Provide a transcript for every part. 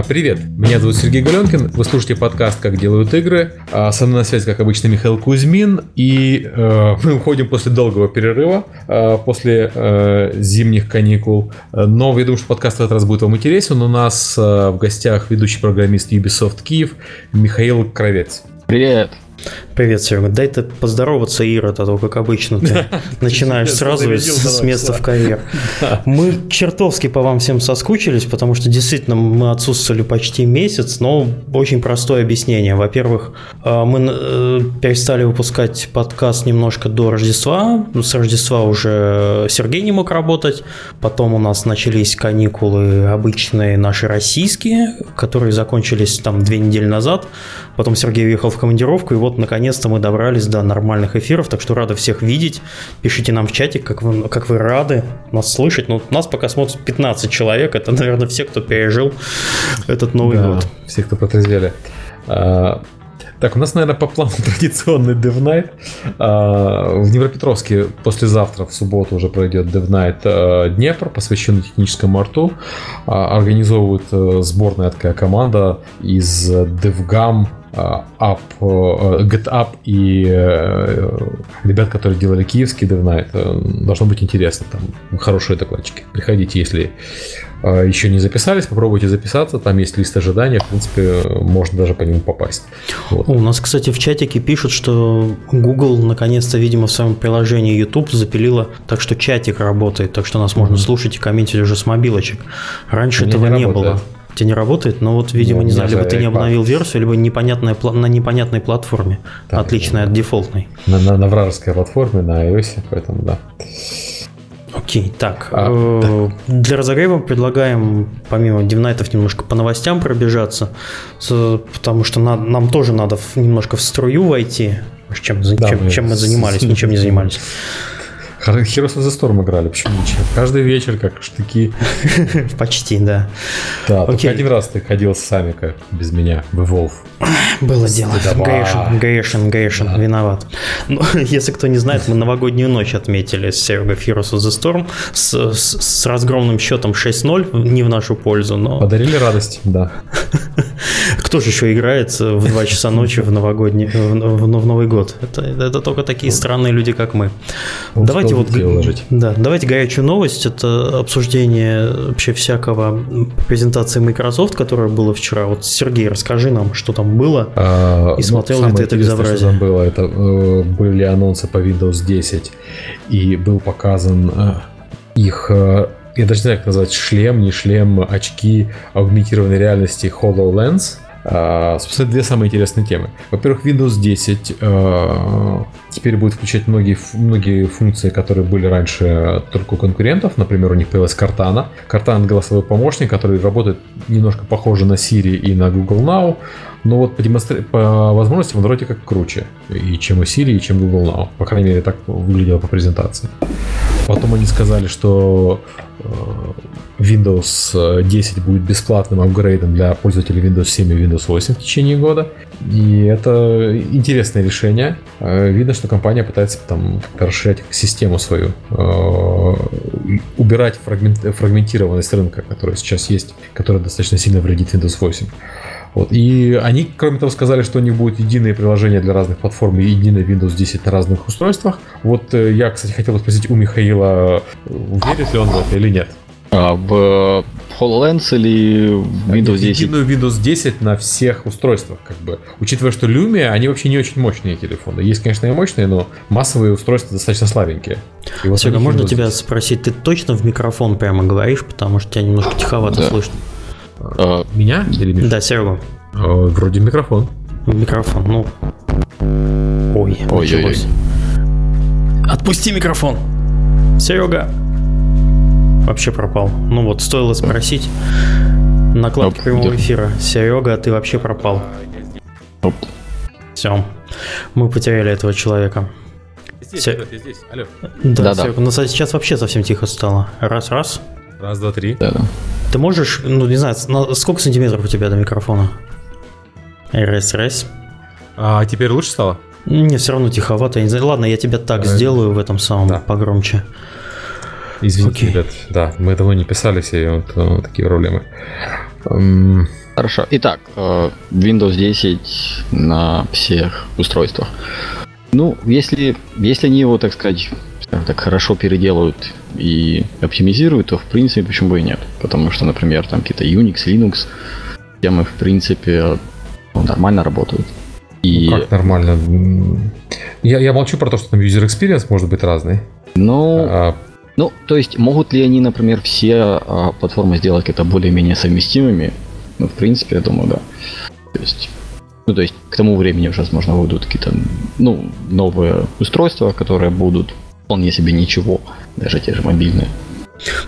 А, привет, меня зовут Сергей Галенкин, вы слушаете подкаст «Как делают игры». А, со мной на связи, как обычно, Михаил Кузьмин. И э, мы уходим после долгого перерыва, э, после э, зимних каникул. Но я думаю, что подкаст в этот раз будет вам интересен. У нас э, в гостях ведущий программист Ubisoft Киев Михаил Кровец. Привет. Привет, Серега. Дай ты поздороваться, Ира, а то, как обычно, ты начинаешь сразу с места в карьер. Мы чертовски по вам всем соскучились, потому что действительно мы отсутствовали почти месяц, но очень простое объяснение. Во-первых, э, мы э, перестали выпускать подкаст немножко до Рождества. С Рождества уже Сергей не мог работать. Потом у нас начались каникулы обычные наши российские, которые закончились там две недели назад. Потом Сергей уехал в командировку, и вот наконец-то мы добрались до нормальных эфиров, так что рады всех видеть. Пишите нам в чате, как вы, как вы рады нас слышать. Ну, нас пока смотрит 15 человек, это, наверное, все, кто пережил этот Новый да, год. Все, кто протрезвели. А, так, у нас, наверное, по плану традиционный Dev Night. А, в Днепропетровске послезавтра, в субботу, уже пройдет Dev Night а, Днепр, посвященный техническому арту. Организовывает э, сборная такая команда из DevGam, Up, Get Up и э, ребят, которые делали киевский DevNight. Должно быть интересно. Там хорошие докладчики. Приходите, если э, еще не записались, попробуйте записаться. Там есть лист ожидания. В принципе, можно даже по нему попасть. Вот. У нас, кстати, в чатике пишут, что Google наконец-то, видимо, в своем приложении YouTube запилила так, что чатик работает, так что нас mm-hmm. можно слушать и комментировать уже с мобилочек. Раньше этого не, не было тебе не работает, но вот, видимо, ну, не знаю, либо ты не обновил версию, либо непонятная, на непонятной платформе, так, отличной от дефолтной. На, на, на вражеской платформе, на iOS, поэтому да. Окей, так. А, э, Для разогрева предлагаем, помимо дивнайтов, немножко по новостям пробежаться, потому что на, нам тоже надо немножко в струю войти. Чем, да, чем, мы, чем мы занимались, ничем не занимались. Heroes of the Storm играли, почему ничего? Каждый вечер как штыки. Почти, да. Да, только один раз ты ходил сами, как без меня, в Evolve. Было дело. Гейшин, Гейшин, Гейшин, виноват. Ну, если кто не знает, мы новогоднюю ночь отметили с Серго Heroes of the Storm с, с, с разгромным счетом 6-0, не в нашу пользу, но... Подарили радость, да. Кто же еще играет в 2 часа ночи в новогодний, в, в, в Новый год? Это, это только такие странные люди, как мы. Давайте вот... Да, давайте горячую новость. Это обсуждение вообще всякого презентации Microsoft, которая была вчера. Вот, Сергей, расскажи нам, что там было. А, и смотрел ну, ли ты это безобразие? Что там было, это э, были анонсы по Windows 10, и был показан э, их э, я даже не знаю, как назвать, шлем, не шлем, очки аугментированной реальности HoloLens. А, собственно, две самые интересные темы. Во-первых, Windows 10 а, теперь будет включать многие, многие функции, которые были раньше только у конкурентов. Например, у них появилась Cortana. Cortana — голосовой помощник, который работает немножко похоже на Siri и на Google Now. Но вот по, демонстра... по возможности он вроде как круче. И чем у Siri, и чем Google Now. По крайней мере, так выглядело по презентации. Потом они сказали, что э, Windows 10 будет бесплатным апгрейдом для пользователей Windows 7 и Windows 8 в течение года. И это интересное решение. Э, видно, что компания пытается там расширять систему свою, э, убирать фрагментированность рынка, которая сейчас есть, которая достаточно сильно вредит Windows 8. Вот. И они, кроме того, сказали, что у них будет единое приложение для разных платформ и единое Windows 10 на разных устройствах. Вот э, я, кстати, хотел спросить у Михаила, верит ли он в это или нет? А, в HoloLens или в Windows 10? Единую Windows 10 на всех устройствах, как бы. Учитывая, что Lumia, они вообще не очень мощные телефоны. Есть, конечно, и мощные, но массовые устройства достаточно слабенькие. И вот Серега, можно тебя 10. спросить, ты точно в микрофон прямо говоришь, потому что тебя немножко тиховато да. слышно? А, меня или Миша? Да, Серегу. А, вроде микрофон. Микрофон, ну. Ой, ой, началось. Ой, ой. Отпусти микрофон. Серега. Вообще пропал. Ну вот, стоило спросить. Накладки прямого эфира. Серега, ты вообще пропал. Оп. Все. Мы потеряли этого человека. Здесь, Се... я здесь. Алло. Да, да, Серега, да. но сейчас вообще совсем тихо стало. Раз, раз. Два, три. Да, да. Ты можешь, ну не знаю, сколько сантиметров у тебя до микрофона? Раз, раз. А теперь лучше стало? Не, все равно тиховато. Я не знаю. Ладно, я тебя так Правильно. сделаю в этом самом да. погромче. Извините, Окей. ребят, да, мы давно не писались, и вот, вот такие проблемы. Um... Хорошо. Итак, э, Windows 10 на всех устройствах. Ну, если, если они его, так сказать, так хорошо переделают и оптимизируют, то в принципе почему бы и нет. Потому что, например, там какие-то Unix, Linux, темы в принципе ну, нормально работают. И... Ну, как нормально? Я, я молчу про то, что там user experience может быть разный. Ну, а... ну, то есть могут ли они, например, все а, платформы сделать это более-менее совместимыми? Ну, в принципе, я думаю, да. То есть, ну, то есть к тому времени уже, возможно, выйдут какие-то, ну, новые устройства, которые будут вполне себе ничего, даже те же мобильные.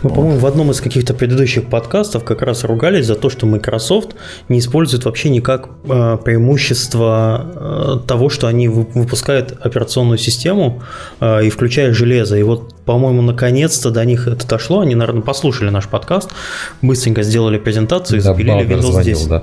Мы, вот. по-моему, в одном из каких-то предыдущих подкастов как раз ругались за то, что Microsoft не использует вообще никак э, преимущество э, того, что они выпускают операционную систему э, и включая железо. И вот по-моему, наконец-то до них это дошло. Они, наверное, послушали наш подкаст, быстренько сделали презентацию и да, запилили Windows звонил, 10. Да.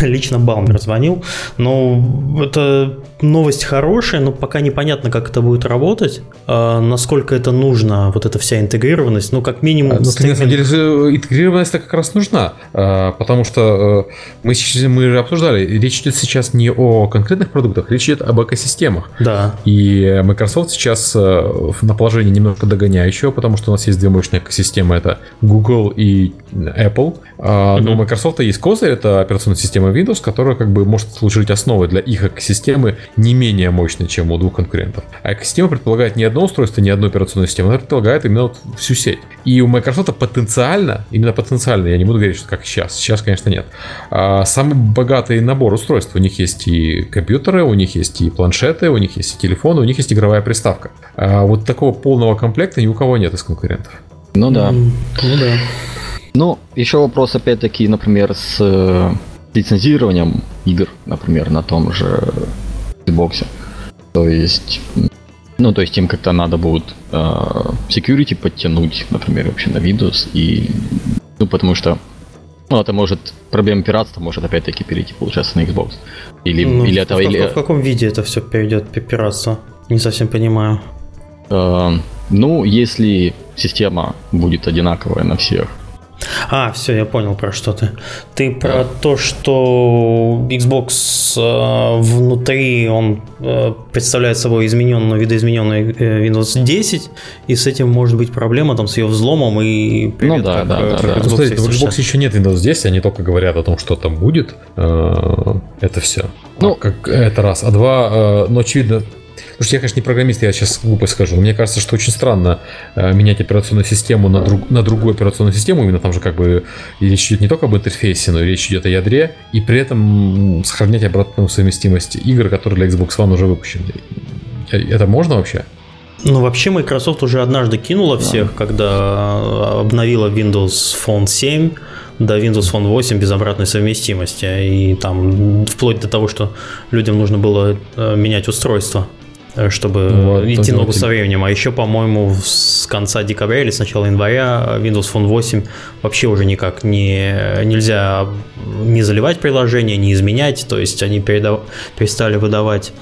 Лично Балмер звонил. Но это новость хорошая, но пока непонятно, как это будет работать, а насколько это нужно, вот эта вся интегрированность. Ну, как минимум... А, ну, на самом деле, интегрированность как раз нужна, а, потому что э, мы, мы обсуждали, речь идет сейчас не о конкретных продуктах, речь идет об экосистемах. Да. И Microsoft сейчас э, на положении немножко догоняющего, потому что у нас есть две мощные экосистемы, это Google и Apple. Mm-hmm. Но у Microsoft есть козырь, это операционная система Windows, которая как бы может служить основой для их экосистемы не менее мощной, чем у двух конкурентов. А экосистема предполагает не одно устройство, не одну операционную систему, она предполагает именно вот всю сеть. И у Microsoft потенциально, именно потенциально, я не буду говорить, что как сейчас, сейчас, конечно, нет, а, самый богатый набор устройств. У них есть и компьютеры, у них есть и планшеты, у них есть и телефоны, у них есть игровая приставка. А вот такого полного комплекта ни у кого нет из конкурентов. Ну да. Ну да. Ну, еще вопрос, опять-таки, например, с э, лицензированием игр, например, на том же Xbox. То есть, ну, то есть им как-то надо будет э, security подтянуть, например, вообще на Windows, и, ну, потому что, ну, это может, проблема пиратства может опять-таки перейти, получается, на Xbox. Или, ну, или это, в, или... в каком виде это все перейдет пиратство? Не совсем понимаю. Э, ну, если система будет одинаковая на всех. А, все, я понял про что ты. Ты про да. то, что Xbox э, внутри он э, представляет собой измененную, видоизмененную э, Windows 10, и с этим может быть проблема там с ее взломом и привет, ну, да, как, да, как, да, да. Ну, смотрите, в Xbox еще нет Windows 10, они только говорят о том, что там будет. Э, это все. Ну, а как, это раз. А два, э, ну, очевидно, Потому что я, конечно, не программист, я сейчас глупость скажу. Мне кажется, что очень странно э, менять операционную систему на, друг, на другую операционную систему. Именно там же как бы речь идет не только об интерфейсе, но и речь идет о ядре. И при этом сохранять обратную совместимость игр, которые для Xbox One уже выпущены. Э, это можно вообще? Ну, вообще Microsoft уже однажды кинула всех, да. когда обновила Windows Phone 7 до Windows Phone 8 без обратной совместимости. И там вплоть до того, что людям нужно было э, менять устройство. Э, чтобы вот, идти ногу со временем. А еще, по-моему, с конца декабря или с начала января Windows Phone 8 вообще уже никак не, нельзя не заливать приложение, не изменять. То есть они передав, перестали выдавать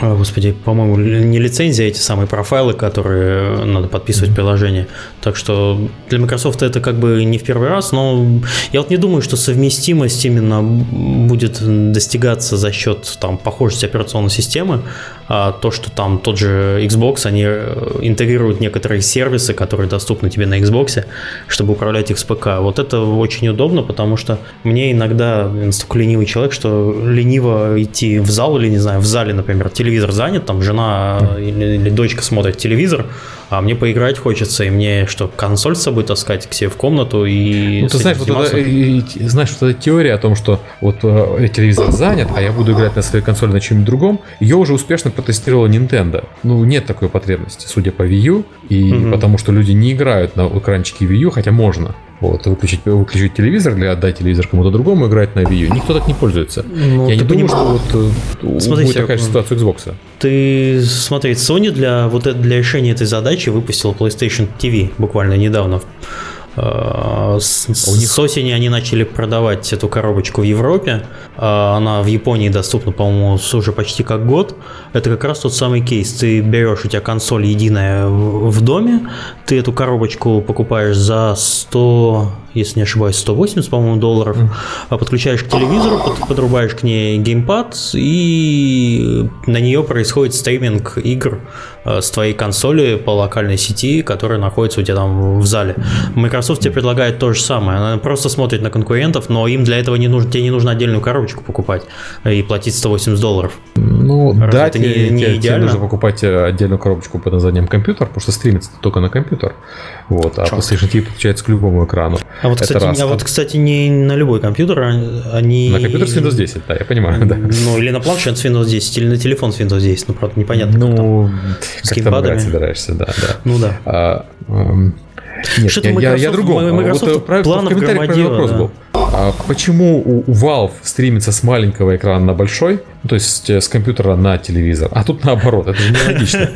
господи, по-моему, не лицензия, а эти самые профайлы, которые надо подписывать в приложение. Так что для Microsoft это как бы не в первый раз, но я вот не думаю, что совместимость именно будет достигаться за счет там похожести операционной системы, а то, что там тот же Xbox, они э, интегрируют некоторые сервисы, которые доступны тебе на Xbox, чтобы управлять их с ПК. Вот это очень удобно, потому что мне иногда настолько ленивый человек, что лениво идти в зал или, не знаю, в зале, например, телевизор занят, там жена или, или дочка смотрит телевизор, а мне поиграть хочется, и мне что, консоль с собой таскать к себе в комнату и... Ну, ты знаешь, вот это, и, знаешь, вот эта теория о том, что вот э, телевизор занят, а я буду играть на своей консоли на чем-нибудь другом, ее уже успешно протестировала Nintendo. Ну, нет такой потребности, судя по Wii U, и угу. потому что люди не играют на экранчике Wii U, хотя можно. Вот, выключить, выключить телевизор или отдать телевизор кому-то другому играть на U. Никто так не пользуется. Ну, Я не думаю, что вот э, смотри, будет такая же ситуация Xbox. Ты смотри, Sony для, вот, для решения этой задачи выпустила PlayStation TV буквально недавно. Э, с, а у них... с осени они начали продавать эту коробочку в Европе. А, она в Японии доступна, по-моему, уже почти как год. Это как раз тот самый кейс. Ты берешь, у тебя консоль единая в доме, ты эту коробочку покупаешь за 100, если не ошибаюсь, 180, по-моему, долларов, mm. подключаешь к телевизору, подрубаешь к ней геймпад, и на нее происходит стриминг игр Э, с твоей консоли по локальной сети, которая находится у тебя там в зале. Microsoft тебе предлагает то же самое. Она просто смотрит на конкурентов, но им для этого не нужно, тебе не нужно отдельную коробочку покупать и платить 180 долларов. Ну Разве да, это не, не тебе, идеально. Тебе нужно покупать э, отдельную коробочку под названием компьютер, потому что стримится только на компьютер. Вот, а PlayStation TV подключается к любому экрану. А вот, кстати, раз. а вот, кстати, не на любой компьютер, а они... На компьютер с Windows 10, да, я понимаю, да. Ну, или на планшет с Windows 10, или на телефон с Windows 10, ну, правда, непонятно. Ну, с геймпадами. собираешься, да, да. Ну да. А, эм, нет, Что-то я, Microsoft, я, я другом. Microsoft вот, э, планов в комментариях вопрос да. был. А почему у, у Valve стримится с маленького экрана на большой, ну, то есть э, с компьютера на телевизор, а тут наоборот, это же нелогично.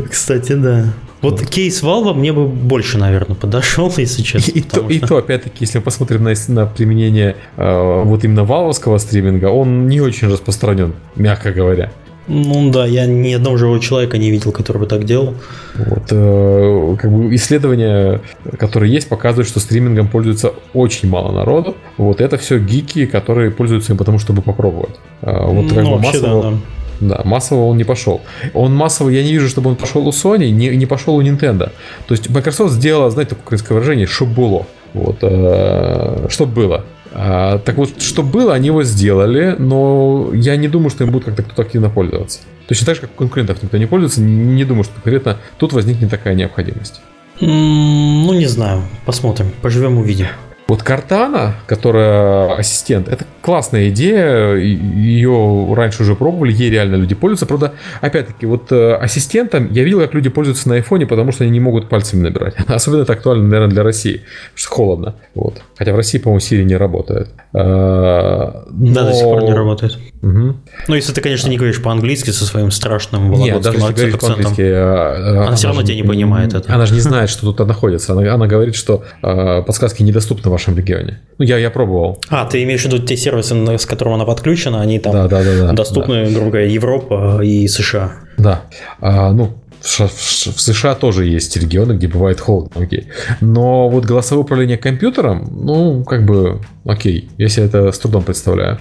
Кстати, да. Вот кейс Valve мне бы больше, наверное, подошел, если честно. И, то, что... и то, опять-таки, если мы посмотрим на, на применение э, вот именно валовского стриминга, он не очень распространен, мягко говоря. Ну да, я ни одного живого человека не видел, который бы так делал. Вот, э, как бы исследования, которые есть, показывают, что стримингом пользуется очень мало народу. Вот это все гики, которые пользуются им потому, чтобы попробовать. Э, вот как ну, бы массово, да, да. Да, массово он не пошел. Он массово, я не вижу, чтобы он пошел у Sony, не, не пошел у Nintendo. То есть Microsoft сделала, знаете, такое украинское выражение, было. Вот, э, что было. А, так вот, что было, они его сделали, но я не думаю, что им будет как-то кто-то активно пользоваться. Точно так же, как конкурентов никто не пользуется, не думаю, что конкретно тут возникнет такая необходимость. Ну, не знаю. Посмотрим. Поживем, увидим. Вот Картана, которая ассистент, это классная идея, ее раньше уже пробовали, ей реально люди пользуются. Правда, опять-таки, вот э, ассистентом я видел, как люди пользуются на айфоне, потому что они не могут пальцами набирать. Особенно это актуально, наверное, для России, потому что холодно. Вот. Хотя в России, по-моему, Siri не работает. Но... Да, до сих пор не работает. Угу. Ну, если ты, конечно, не говоришь по-английски со своим страшным вологодским даже если говоришь по-английски, а, она, она все равно же, тебе не понимает это. Она же не знает, что тут находится. Она, она говорит, что э, подсказки недоступны в вашем регионе. Ну, я, я пробовал. А, ты имеешь в виду те сервисы, с которым она подключена, они там да, да, да, да, доступны, да. грубо говоря, Европа и США. Да. А, ну, в США тоже есть регионы, где бывает холодно, окей. Но вот голосовое управление компьютером, ну, как бы, окей, я себе это с трудом представляю.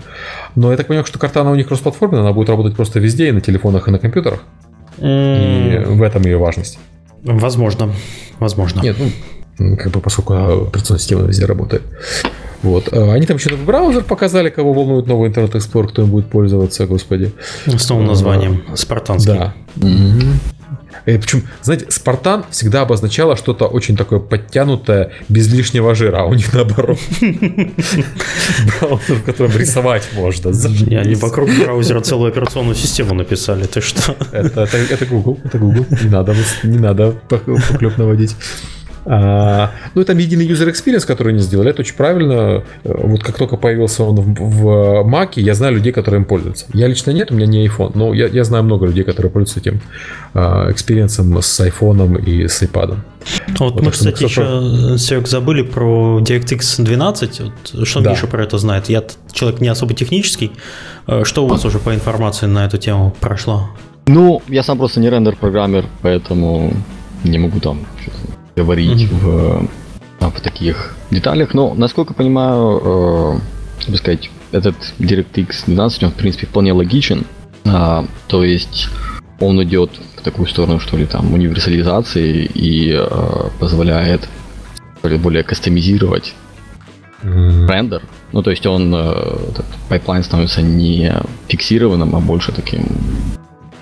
Но я так понимаю, что Картана у них кроссплатформенная, она будет работать просто везде, и на телефонах, и на компьютерах. Mm. И в этом ее важность. Возможно, возможно. Нет, ну, как бы поскольку операционная система везде работает. Вот. А они там еще браузер показали, кого волнует новый интернет Explorer, кто им будет пользоваться, господи. С новым названием. Спартанский. Да. Угу. И причем, знаете, Спартан всегда обозначало что-то очень такое подтянутое, без лишнего жира, а у них наоборот. Браузер, в котором рисовать можно. Они вокруг браузера целую операционную систему написали, ты что? Это Google, это Google, не надо, не надо поклеп наводить. А, ну и там единый user experience, который они сделали, это очень правильно. Вот как только появился он в, в Mac, я знаю людей, которые им пользуются. Я лично нет, у меня не iPhone, но я, я знаю много людей, которые пользуются этим а, experience ом с iPhone и с iPad. Вот, вот мы, кстати, еще, Серег, забыли про DirectX 12. Вот, что да. Миша про это знает? Я человек не особо технический. Э, что у вас уже по информации на эту тему прошло? Ну, я сам просто не рендер-программер, поэтому не могу там говорить mm-hmm. в, в таких деталях. Но, насколько понимаю, э, как сказать, этот DirectX 12, он, в принципе, вполне логичен. А, то есть он идет в такую сторону, что ли, там, универсализации и э, позволяет более кастомизировать mm-hmm. рендер. Ну, то есть он, э, этот pipeline становится не фиксированным, а больше таким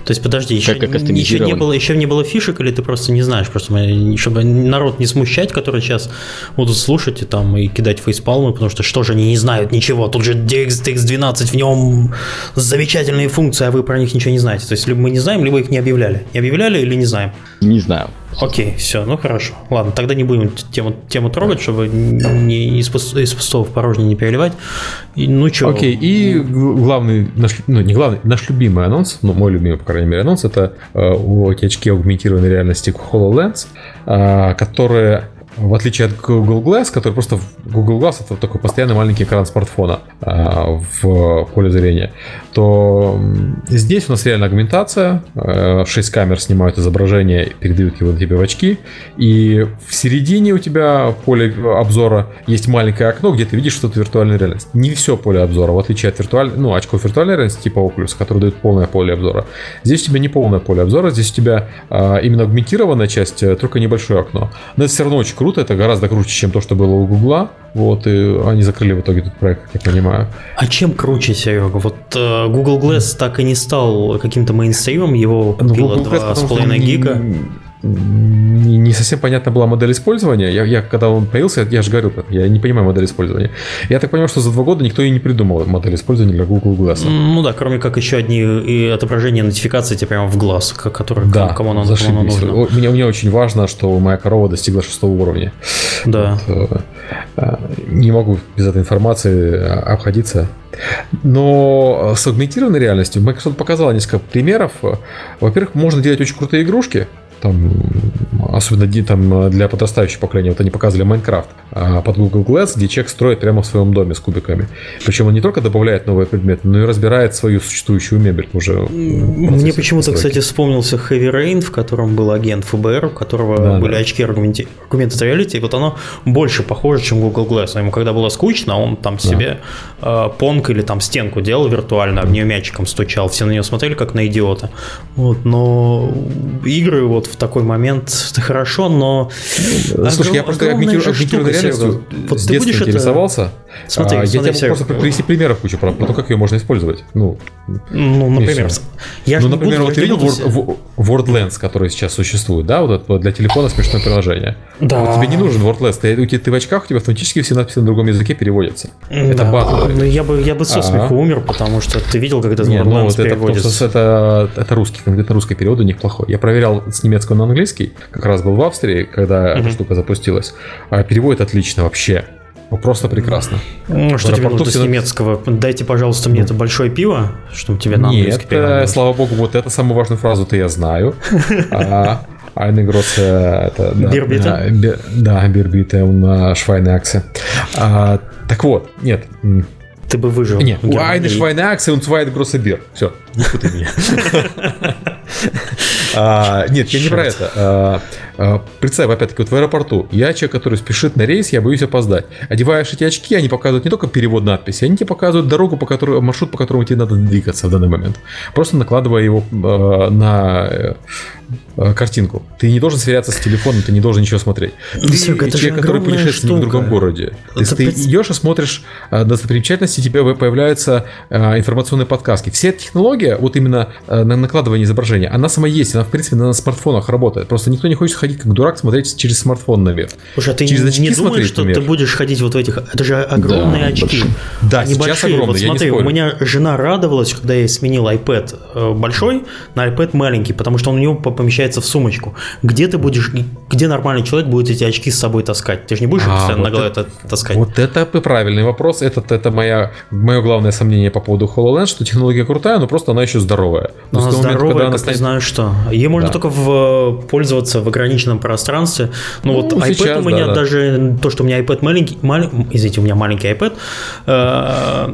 то есть, подожди, еще, еще, не было, еще не было фишек, или ты просто не знаешь, просто чтобы народ не смущать, который сейчас будут слушать и там и кидать фейспалмы, потому что что же они не знают ничего, тут же DirectX 12, в нем замечательные функции, а вы про них ничего не знаете. То есть, либо мы не знаем, либо их не объявляли. Не объявляли или не знаем? Не знаю. Окей, все, ну хорошо. Ладно, тогда не будем тему, тему трогать, чтобы не из, из пустого в порожнее не переливать. И, ну что? Окей, и главный, наш, ну не главный, наш любимый анонс, ну мой любимый, по крайней мере, анонс, это э, эти очки аугментированной реальности HoloLens, э, которые в отличие от Google Glass, который просто Google Glass это такой постоянный маленький экран смартфона а, в поле зрения, то здесь у нас реально агментация, 6 камер снимают изображение, передают его тебе в очки, и в середине у тебя поле обзора есть маленькое окно, где ты видишь что-то виртуальной реальности. Не все поле обзора, в отличие от виртуальной, ну, очков виртуальной реальности типа Oculus, который дает полное поле обзора. Здесь у тебя не полное поле обзора, здесь у тебя а, именно агментированная часть, э, только небольшое окно. Но это все равно очень круто, это гораздо круче, чем то, что было у Гугла. Вот, и они закрыли в итоге этот проект, как я понимаю. А чем круче, Серега? Вот uh, Google Glass так и не стал каким-то мейнстримом, его ну, купило 2,5 гига не, не совсем понятна была модель использования. Я, я когда он появился, я же говорил, я не понимаю модель использования. Я так понимаю, что за два года никто и не придумал модель использования для Google Glass. Ну да, кроме как еще одни и отображения нотификации тебе прямо в глаз, который да, кому, кому, оно, кому оно нужно. Мне, мне очень важно, что моя корова достигла шестого уровня. Да. Вот, э, э, не могу без этой информации обходиться. Но с агментированной реальностью Microsoft показала несколько примеров. Во-первых, можно делать очень крутые игрушки, там, особенно там, для подрастающего поколения, вот они показывали Майнкрафт а под Google Glass, где человек строит прямо в своем доме с кубиками. Причем он не только добавляет новые предметы, но и разбирает свою существующую мебель уже. Мне почему-то, кстати, вспомнился Heavy Rain, в котором был агент ФБР, у которого да, были да. очки. Augmented Reality, и вот оно больше похоже, чем Google Glass. Ему когда было скучно, он там да. себе э, понг или там стенку делал виртуально, в нее мячиком стучал, все на нее смотрели как на идиота. Вот, но игры вот в такой момент хорошо, но... Слушай, огром, я просто агментированной реальностью вот с детства интересовался. Это... Смотри, а, смотри, я тебе просто привести примеров кучу про, про то, как ее можно использовать. Ну, ну например. Я ну, например, вот ты видел Word, WordLens, который сейчас существует, да, вот это для телефона смешное приложение. Да. Вот тебе не нужен WordLens, ты, ты, ты в очках, у тебя автоматически все надписи на другом языке переводятся. Это да. Ну, я бы, я бы со смеху умер, потому что ты видел, как этот WordLens ну, вот переводится. Это, это, это русский, конкретно русский перевод у них плохой. Я проверял с немецкого на английский, как раз был в Австрии, когда эта штука запустилась. А переводит отлично вообще. Просто прекрасно. Ну, что тебе нужно с немецкого? Дайте, пожалуйста, мне это большое пиво, чтобы тебе на Нет, слава богу, вот эту самую важную фразу-то я знаю. Eine große... Это, да, Бирбита? Да, Бирбита, на швайной акции. А, так вот, нет, ты бы выжил. Нет, у Айны Швайна акция, он свайт Гроссобир. Все, не путай меня. А, нет, я не про это. А, представь, опять-таки, вот в аэропорту. Я человек, который спешит на рейс, я боюсь опоздать. Одеваешь эти очки, они показывают не только перевод надписи, они тебе показывают дорогу, по которой, маршрут, по которому тебе надо двигаться в данный момент. Просто накладывая его на э, э, картинку. Ты не должен сверяться с телефоном, ты не должен ничего смотреть. Ты Серега, человек, который путешествует в другом городе. Если ты идешь и смотришь э, достопримечательности, тебе появляются информационные подсказки. Вся технология, вот именно на накладывание изображения, она сама есть, она в принципе на смартфонах работает. Просто никто не хочет ходить как дурак смотреть через смартфон наверх. Слушай, а ты через очки не думаешь, смотреть, что например? ты будешь ходить вот в этих... Это же огромные да, очки. Большие. Да, Они сейчас большие. огромные, Вот смотри, у меня жена радовалась, когда я сменил iPad э, большой на iPad маленький, потому что он у него помещается в сумочку. Где ты будешь... Где нормальный человек будет эти очки с собой таскать? Ты же не будешь а, постоянно вот на голове это, таскать. Вот это правильный вопрос. Это, это моя, мое главное сомнение по поводу HoloLens, что технология крутая, но просто она еще здоровая. Но она здоровая, момент, когда она станет... знаю что. Ей можно да. только в, пользоваться в ограниченном пространстве. Ну, ну вот iPad сейчас, у меня да, даже, то, что у меня iPad маленький, маль... извините, у меня маленький iPad. Э,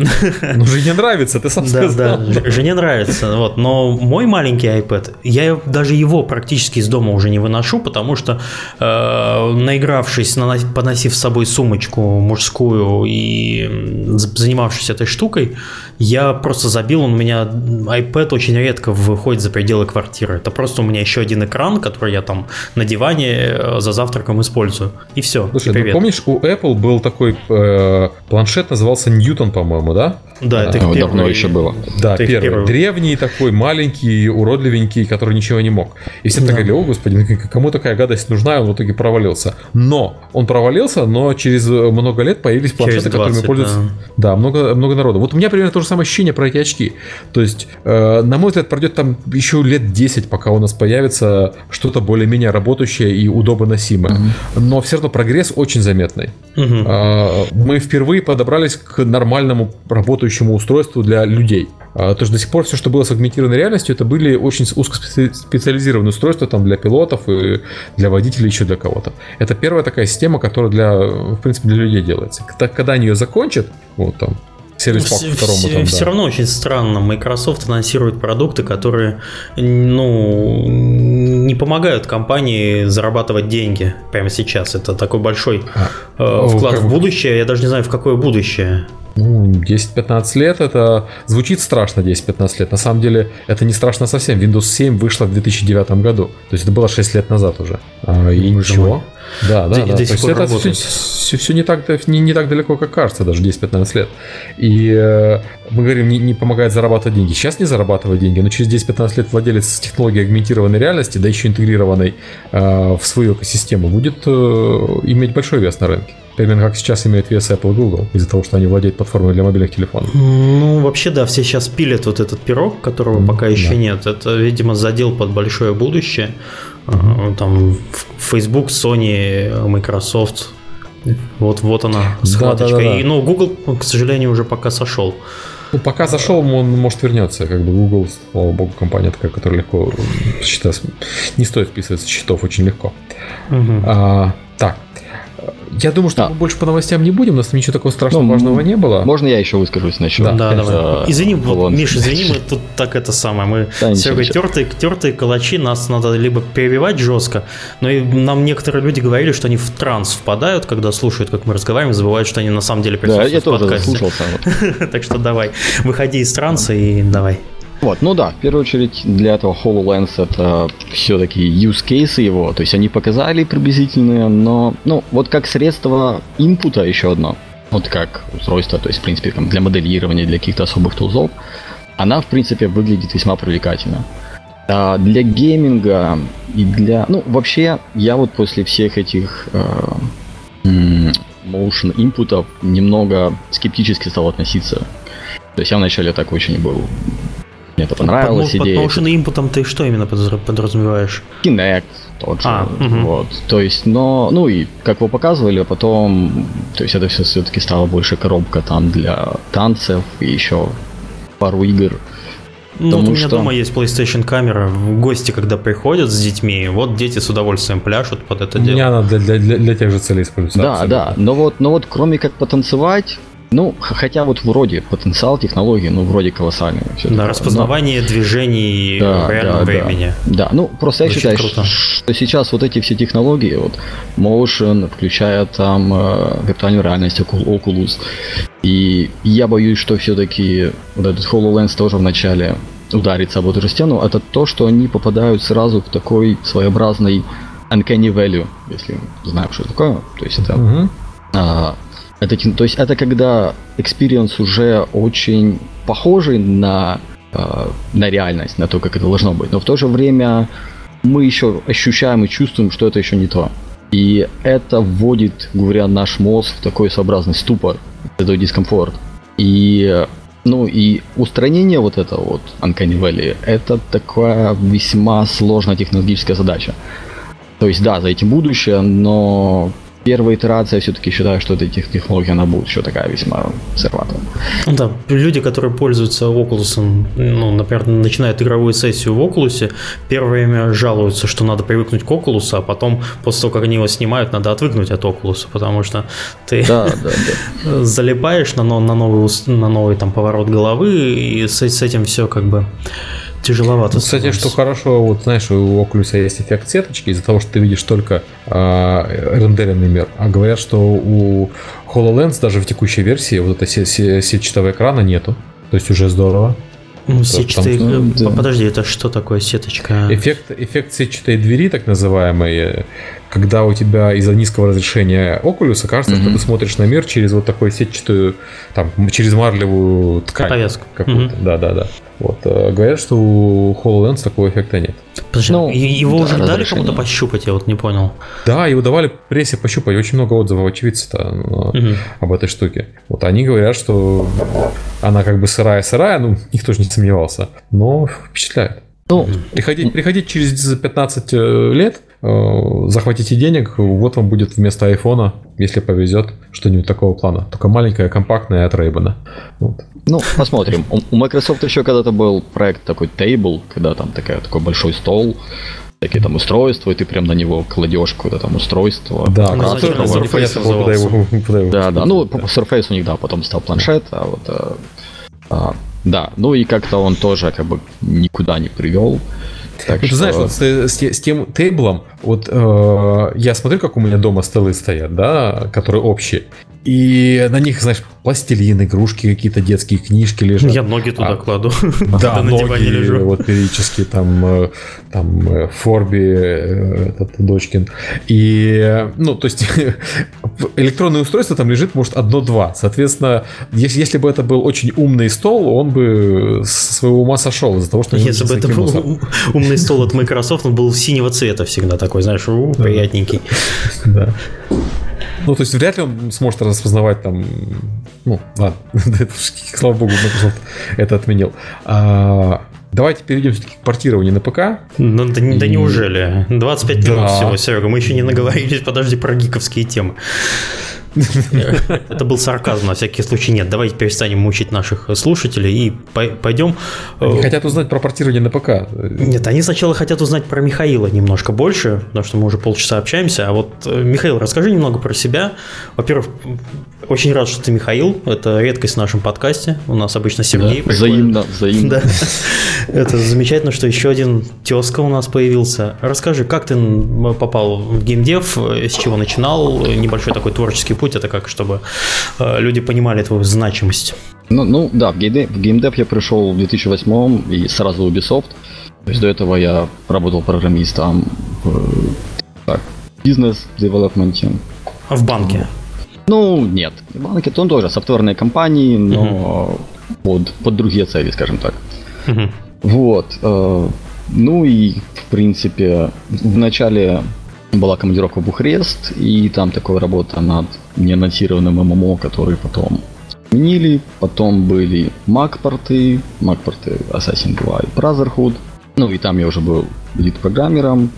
ну, жене нравится, ты сам сказал. Да, да, жене нравится. Вот. Но мой маленький iPad, я даже его практически из дома уже не выношу, потому что э, наигравшись, поносив с собой сумочку мужскую и занимавшись этой штукой, я просто забил, он у меня iPad очень редко выходит за пределы квартиры. Это просто у меня еще один экран, который я там на диване э, за завтраком использую. И все. Слушай, и ну, помнишь, у Apple был такой э, планшет, назывался Ньютон, по-моему, да? Да, это а, давно еще было. Да, это первый. первый. Древний такой, маленький, уродливенький, который ничего не мог. И все да. так говорили, о, господи, ну, кому такая гадость нужна, и он в итоге провалился. Но, он провалился, но через много лет появились планшеты, 20, которыми пользуются... Да, да много, много народу. Вот у меня примерно то же самое ощущение про эти очки. То есть, э, на мой взгляд, пройдет там еще лет 10, пока у нас появится что-то более-менее работающее и удобоносимое. Mm-hmm. Но все равно прогресс очень заметный. Mm-hmm. Э, мы впервые подобрались к нормальному работающему устройству для людей. А, то есть до сих пор все, что было с агментированной реальностью, это были очень узкоспециализированные устройства там для пилотов и для водителей, еще для кого-то. Это первая такая система, которая для, в принципе, для людей делается. Когда они ее закончат, вот там, сервис пак второму. Все, там, все да. равно очень странно. Microsoft анонсирует продукты, которые ну, не помогают компании зарабатывать деньги прямо сейчас. Это такой большой а, э, вклад как... в будущее. Я даже не знаю, в какое будущее. Ну, 10-15 лет это звучит страшно 10-15 лет. На самом деле это не страшно совсем. Windows 7 вышла в 2009 году. То есть это было 6 лет назад уже. А, и ничего. Да, да, да. То есть это все, все, все не, так, не, не так далеко, как кажется, даже 10-15 лет. И э, мы говорим, не, не помогает зарабатывать деньги. Сейчас не зарабатывает деньги, но через 10-15 лет владелец технологии агментированной реальности, да еще интегрированной э, в свою экосистему, будет э, иметь большой вес на рынке. Примерно как сейчас имеет вес Apple и Google, из-за того, что они владеют платформой для мобильных телефонов. Ну, вообще, да, все сейчас пилят вот этот пирог, которого mm-hmm, пока еще да. нет. Это, видимо, задел под большое будущее. Mm-hmm. Там Facebook, Sony, Microsoft. Вот, вот она, схваточка. Да, да, да, да. И, ну, Google, к сожалению, уже пока сошел. Ну, пока зашел, он может вернется. Как бы Google, слава богу, компания такая, которая легко счета, не стоит вписывать счетов очень легко. Угу. А, так, я думаю, что а. мы больше по новостям не будем, у нас ничего такого страшного ну, важного не было. Можно я еще выскажусь насчет? Да, да давай. Извини, вот, Миш, извини, мы тут так это самое, мы да, все тертые, тертые калачи, нас надо либо перебивать жестко, но и нам некоторые люди говорили, что они в транс впадают, когда слушают, как мы разговариваем, забывают, что они на самом деле присутствуют да, я тоже подкасте. Так что давай, выходи из транса и давай. Вот, ну да, в первую очередь для этого HoloLens это все-таки use cases его, то есть они показали приблизительные, но, ну, вот как средство инпута еще одно, вот как устройство, то есть, в принципе, там, для моделирования, для каких-то особых тулзов, она, в принципе, выглядит весьма привлекательно. А для гейминга и для... Ну, вообще, я вот после всех этих э, motion инпутов немного скептически стал относиться. То есть я вначале так очень был мне это понравилось. Под, идея. Под motion input ты что именно подразумеваешь? Kinect тот же. А, угу. Вот. То есть, но, ну и как вы показывали, потом, то есть это все все-таки стало больше коробка там для танцев и еще пару игр. Ну, вот у меня что... дома есть PlayStation камера. В гости, когда приходят с детьми, вот дети с удовольствием пляшут под это дело. Не, она для, для, для, для тех же целей используется. Да, абсолютно. да. Но вот, но вот кроме как потанцевать, ну, хотя вот вроде потенциал технологии, ну, вроде колоссальный. Да, такое. распознавание Но... движений да, в реальном да, времени. Да. да, ну, просто Очень я считаю, круто. что сейчас вот эти все технологии, вот, Motion, включая там э, виртуальную реальность, Oculus, и я боюсь, что все-таки вот этот HoloLens тоже вначале ударится об эту же стену, это то, что они попадают сразу в такой своеобразный uncanny value, если знаем, что это такое. То есть это угу. а, это, то есть это когда experience уже очень похожий на, э, на реальность, на то, как это должно быть. Но в то же время мы еще ощущаем и чувствуем, что это еще не то. И это вводит, говоря, наш мозг в такой сообразный ступор, это дискомфорт. И ну и устранение вот этого вот Uncanny Valley, это такая весьма сложная технологическая задача. То есть да, за этим будущее, но первая итерация, я все-таки считаю, что эта технология, она будет еще такая весьма сырватая. Ну да, люди, которые пользуются Oculus, ну, например, начинают игровую сессию в Oculus, первое время жалуются, что надо привыкнуть к Oculus, а потом, после того, как они его снимают, надо отвыкнуть от Oculus, потому что ты да, да, да. залипаешь на, на, новый, на новый там поворот головы, и с, с этим все как бы тяжеловато. Ну, кстати, что хорошо, вот знаешь, у Oculus есть эффект сеточки из-за того, что ты видишь только э, рендеренный мир. А говорят, что у HoloLens даже в текущей версии вот этой сетчатого экрана нету. То есть уже здорово. Ну, сетчатый... Там, да. Подожди, это что такое сеточка? Эффект, эффект сетчатой двери, так называемый. Когда у тебя из-за низкого разрешения Oculus кажется, mm-hmm. что ты смотришь на мир через вот такую сетчатую, там, через марлевую ткань. Повязку. Какую-то. Mm-hmm. Да, да, да. Вот. Э, говорят, что у HoloLens такого эффекта нет. Подожди, ну, его да, уже дали кому-то пощупать, я вот не понял. Да, его давали прессе пощупать. Очень много отзывов очевидцев угу. об этой штуке. Вот они говорят, что она как бы сырая-сырая, ну, никто же не сомневался, но впечатляет. Ну, приходить, приходить через 15 э, лет, э, захватите денег, вот вам будет вместо айфона, если повезет, что-нибудь такого плана. Только маленькая, компактная от Ray-Ban. Вот. Ну, посмотрим. У Microsoft еще когда-то был проект такой Table, когда там такая, такой большой стол, такие там устройства, и ты прям на него кладешь какое-то там устройство. Да, ну, непонятно было, куда его, куда его Да, да, ну, Surface у них, да, потом стал планшет, а вот а, а, да, ну и как-то он тоже как бы никуда не привел. Так ну, что... Ты знаешь, вот с, с, с тем тейблом, вот э, я смотрю, как у меня дома столы стоят, да, которые общие. И на них, знаешь, пластилин, игрушки, какие-то детские книжки лежат. Я ноги туда а, кладу. Да, на ноги, лежу. вот периодически там, э, там э, Форби, э, этот Дочкин. И, ну, то есть электронное устройство там лежит, может, одно-два. Соответственно, если, если бы это был очень умный стол, он бы со своего ума сошел из-за того, что... Если бы это был умный стол от Microsoft, он был синего цвета всегда такой, знаешь, приятненький. Да. Ну, то есть вряд ли он сможет распознавать там... Ну, ладно, слава богу, Microsoft это отменил. А, давайте перейдем все-таки к портированию на ПК. Ну, да, и... да неужели? 25 да. минут всего, Серега. Мы еще не наговорились, подожди, про гиковские темы. Это был сарказм, на всякий случай нет. Давайте перестанем мучить наших слушателей и пойдем... Они э, хотят узнать про портирование на ПК. Нет, они сначала хотят узнать про Михаила немножко больше, потому что мы уже полчаса общаемся. А вот, э, Михаил, расскажи немного про себя. Во-первых, очень рад, что ты Михаил. Это редкость в нашем подкасте. У нас обычно Сергей. Да, взаимно, взаимно. Да. Это замечательно, что еще один тезка у нас появился. Расскажи, как ты попал в геймдев, с чего начинал, небольшой такой творческий путь, это как, чтобы э, люди понимали твою значимость. Ну, ну да, в геймдев, в геймдев я пришел в 2008 и сразу в Ubisoft. То есть до этого я работал программистом в так, бизнес-девелопменте. А в банке? Ну, нет. В банке то он тоже софтверные компании, но uh под, под другие цели, скажем так. uh Вот. Э, ну и, в принципе, в начале была командировка в Бухарест, и там такая работа над неаннотированным ММО, который потом сменили. Потом были Mac-порты, Mac-порты Assassin's 2 и Brotherhood. Ну и там я уже был лид-программером.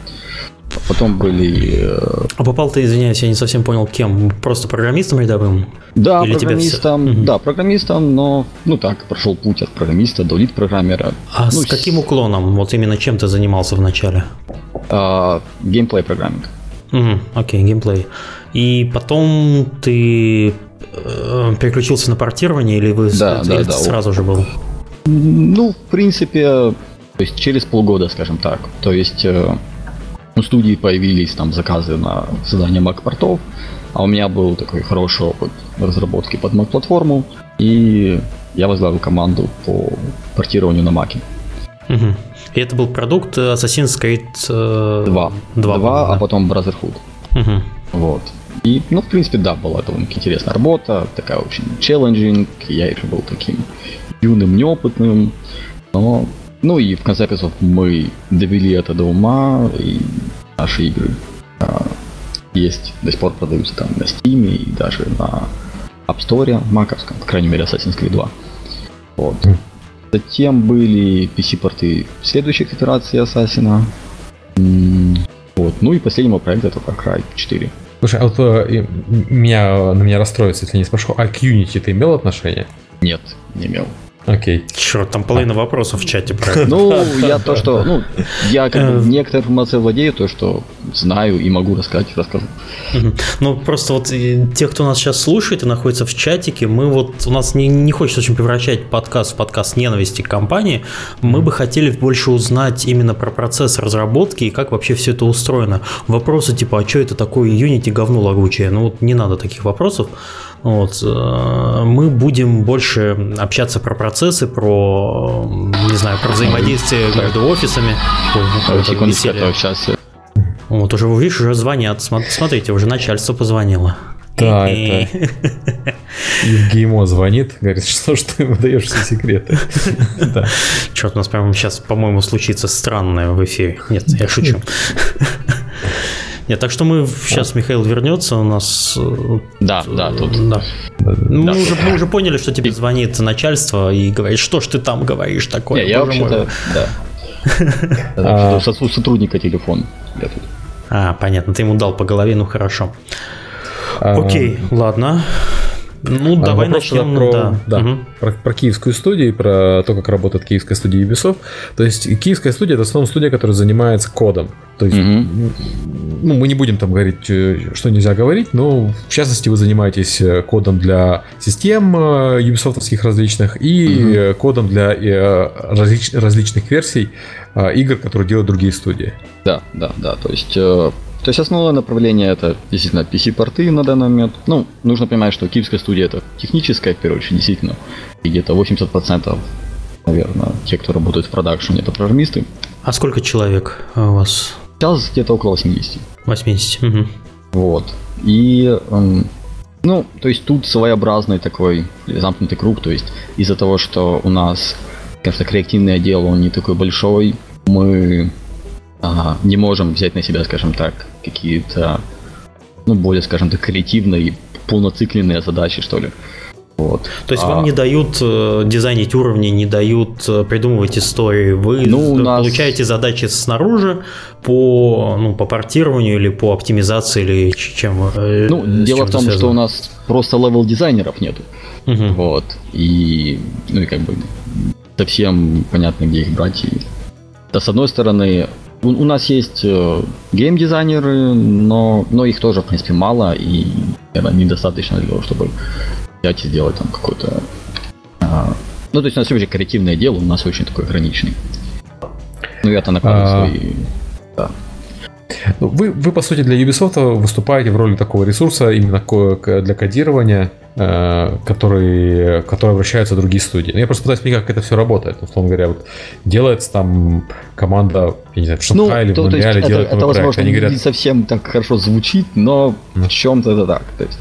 Потом были... Э, а попал ты, извиняюсь, я не совсем понял, кем? Просто программистом рядовым? Да, Или программистом, все... да, программистом, но, ну так, прошел путь от программиста до лид-программера. А ну, с каким уклоном? Вот именно чем ты занимался вначале? А, геймплей программинг. Угу, окей, геймплей. И потом ты э, переключился на портирование или вы да, или да, да, сразу же был? Ну, в принципе, то есть через полгода, скажем так. То есть э, у студии появились там заказы на создание Mac-портов, а у меня был такой хороший опыт разработки под Mac-платформу, и я возглавил команду по портированию на Mac. Угу. И это был продукт Assassin's Creed 2. 2, 2 да? а потом Brotherhood. Угу. Вот. И, ну, в принципе, да, была довольно интересная работа, такая очень челленджинг, я еще был таким юным, неопытным, но, ну и в конце концов мы довели это до ума, и наши игры а, есть, до сих пор продаются там на Steam и даже на App Store, маковском, по крайней мере, Assassin's Creed 2. Вот. Затем были PC-порты следующих итераций Assassin. Вот. Ну и последнего проекта это Far Cry 4. Слушай, а вот э, меня, на меня расстроится, если не спрошу, а к Unity ты имел отношение? Нет, не имел. Окей. Черт, там половина вопросов в чате про Ну, я то, что, ну, я как бы э. некоторой информацией владею, то, что знаю и могу рассказать, расскажу. Ну, просто вот те, кто нас сейчас слушает и находится в чатике, мы вот, у нас не, не хочется очень превращать подкаст в подкаст ненависти к компании, мы бы хотели больше узнать именно про процесс разработки и как вообще все это устроено. Вопросы типа, а что это такое Unity говно лагучее? Ну, вот не надо таких вопросов. Вот. Э, мы будем больше общаться про процессы, про, не знаю, про взаимодействие между офисами. Ой, сейчас Вот уже, видишь, уже звонят. Смотрите, уже начальство позвонило. Да, это... Евгеймо звонит, говорит, что ж ты выдаешь все секреты. Да. Черт, у нас прямо сейчас, по-моему, случится странное в эфире. Нет, я шучу. Нет, так что мы сейчас Михаил вернется, у нас... Э, да, да, тут. Да. Мы, да. Уже, мы уже поняли, что тебе звонит начальство и говорит, что ж ты там говоришь такое. Не, я вообще-то, да. А. Сотрудника телефон. А, понятно, ты ему дал по голове, ну хорошо. А, Окей, ладно. Ну, а, давай начнем. Про, да. Да, угу. про, про киевскую студию, про то, как работает киевская студия Ubisoft. То есть киевская студия это в основном студия, которая занимается кодом. То есть, угу. ну, мы не будем там говорить, э, что нельзя говорить, но в частности вы занимаетесь э, кодом для систем э, Ubisoft различных и угу. кодом для различ, различных версий игр, которые делают другие студии. Да, да, да. То есть то есть основное направление это действительно PC-порты на данный момент. Ну, нужно понимать, что киевская студия это техническая, в первую очередь, действительно. И где-то 80%, наверное, те, кто работает в продакшене, это программисты. А сколько человек у вас? Сейчас где-то около 80. 80, угу. Вот. И, эм, ну, то есть тут своеобразный такой замкнутый круг, то есть из-за того, что у нас, конечно, креативный отдел, он не такой большой, мы ага, не можем взять на себя, скажем так, какие-то, ну, более, скажем так, креативные, полноцикленные задачи, что ли. Вот. То есть а... вам не дают э, дизайнить уровни, не дают э, придумывать истории. Вы ну, нас... получаете задачи снаружи по, ну, по портированию или по оптимизации или чем. Э, ну, дело в том, связано? что у нас просто level дизайнеров нету. Угу. Вот. И, ну и как бы совсем понятно, где их брать. И... Да, с одной стороны, у, у нас есть э, геймдизайнеры, но, но их тоже, в принципе, мало, и это недостаточно для того, чтобы взять и сделать там какой-то... А, ну, то есть у нас вообще креативное дело, у нас очень такой ограниченный. Ну, я-то накладываю а... свои... Да. Ну, вы, вы, по сути, для Ubisoft выступаете в роли такого ресурса именно для кодирования, э, который, который обращаются другие студии. Ну, я просто пытаюсь понять, как это все работает. Условно говоря, вот делается там команда, я не знаю, в Шанхае ну, или в Монреале делает это, это, возможно, Они говорят... не совсем так хорошо звучит, но в чем-то это так. То есть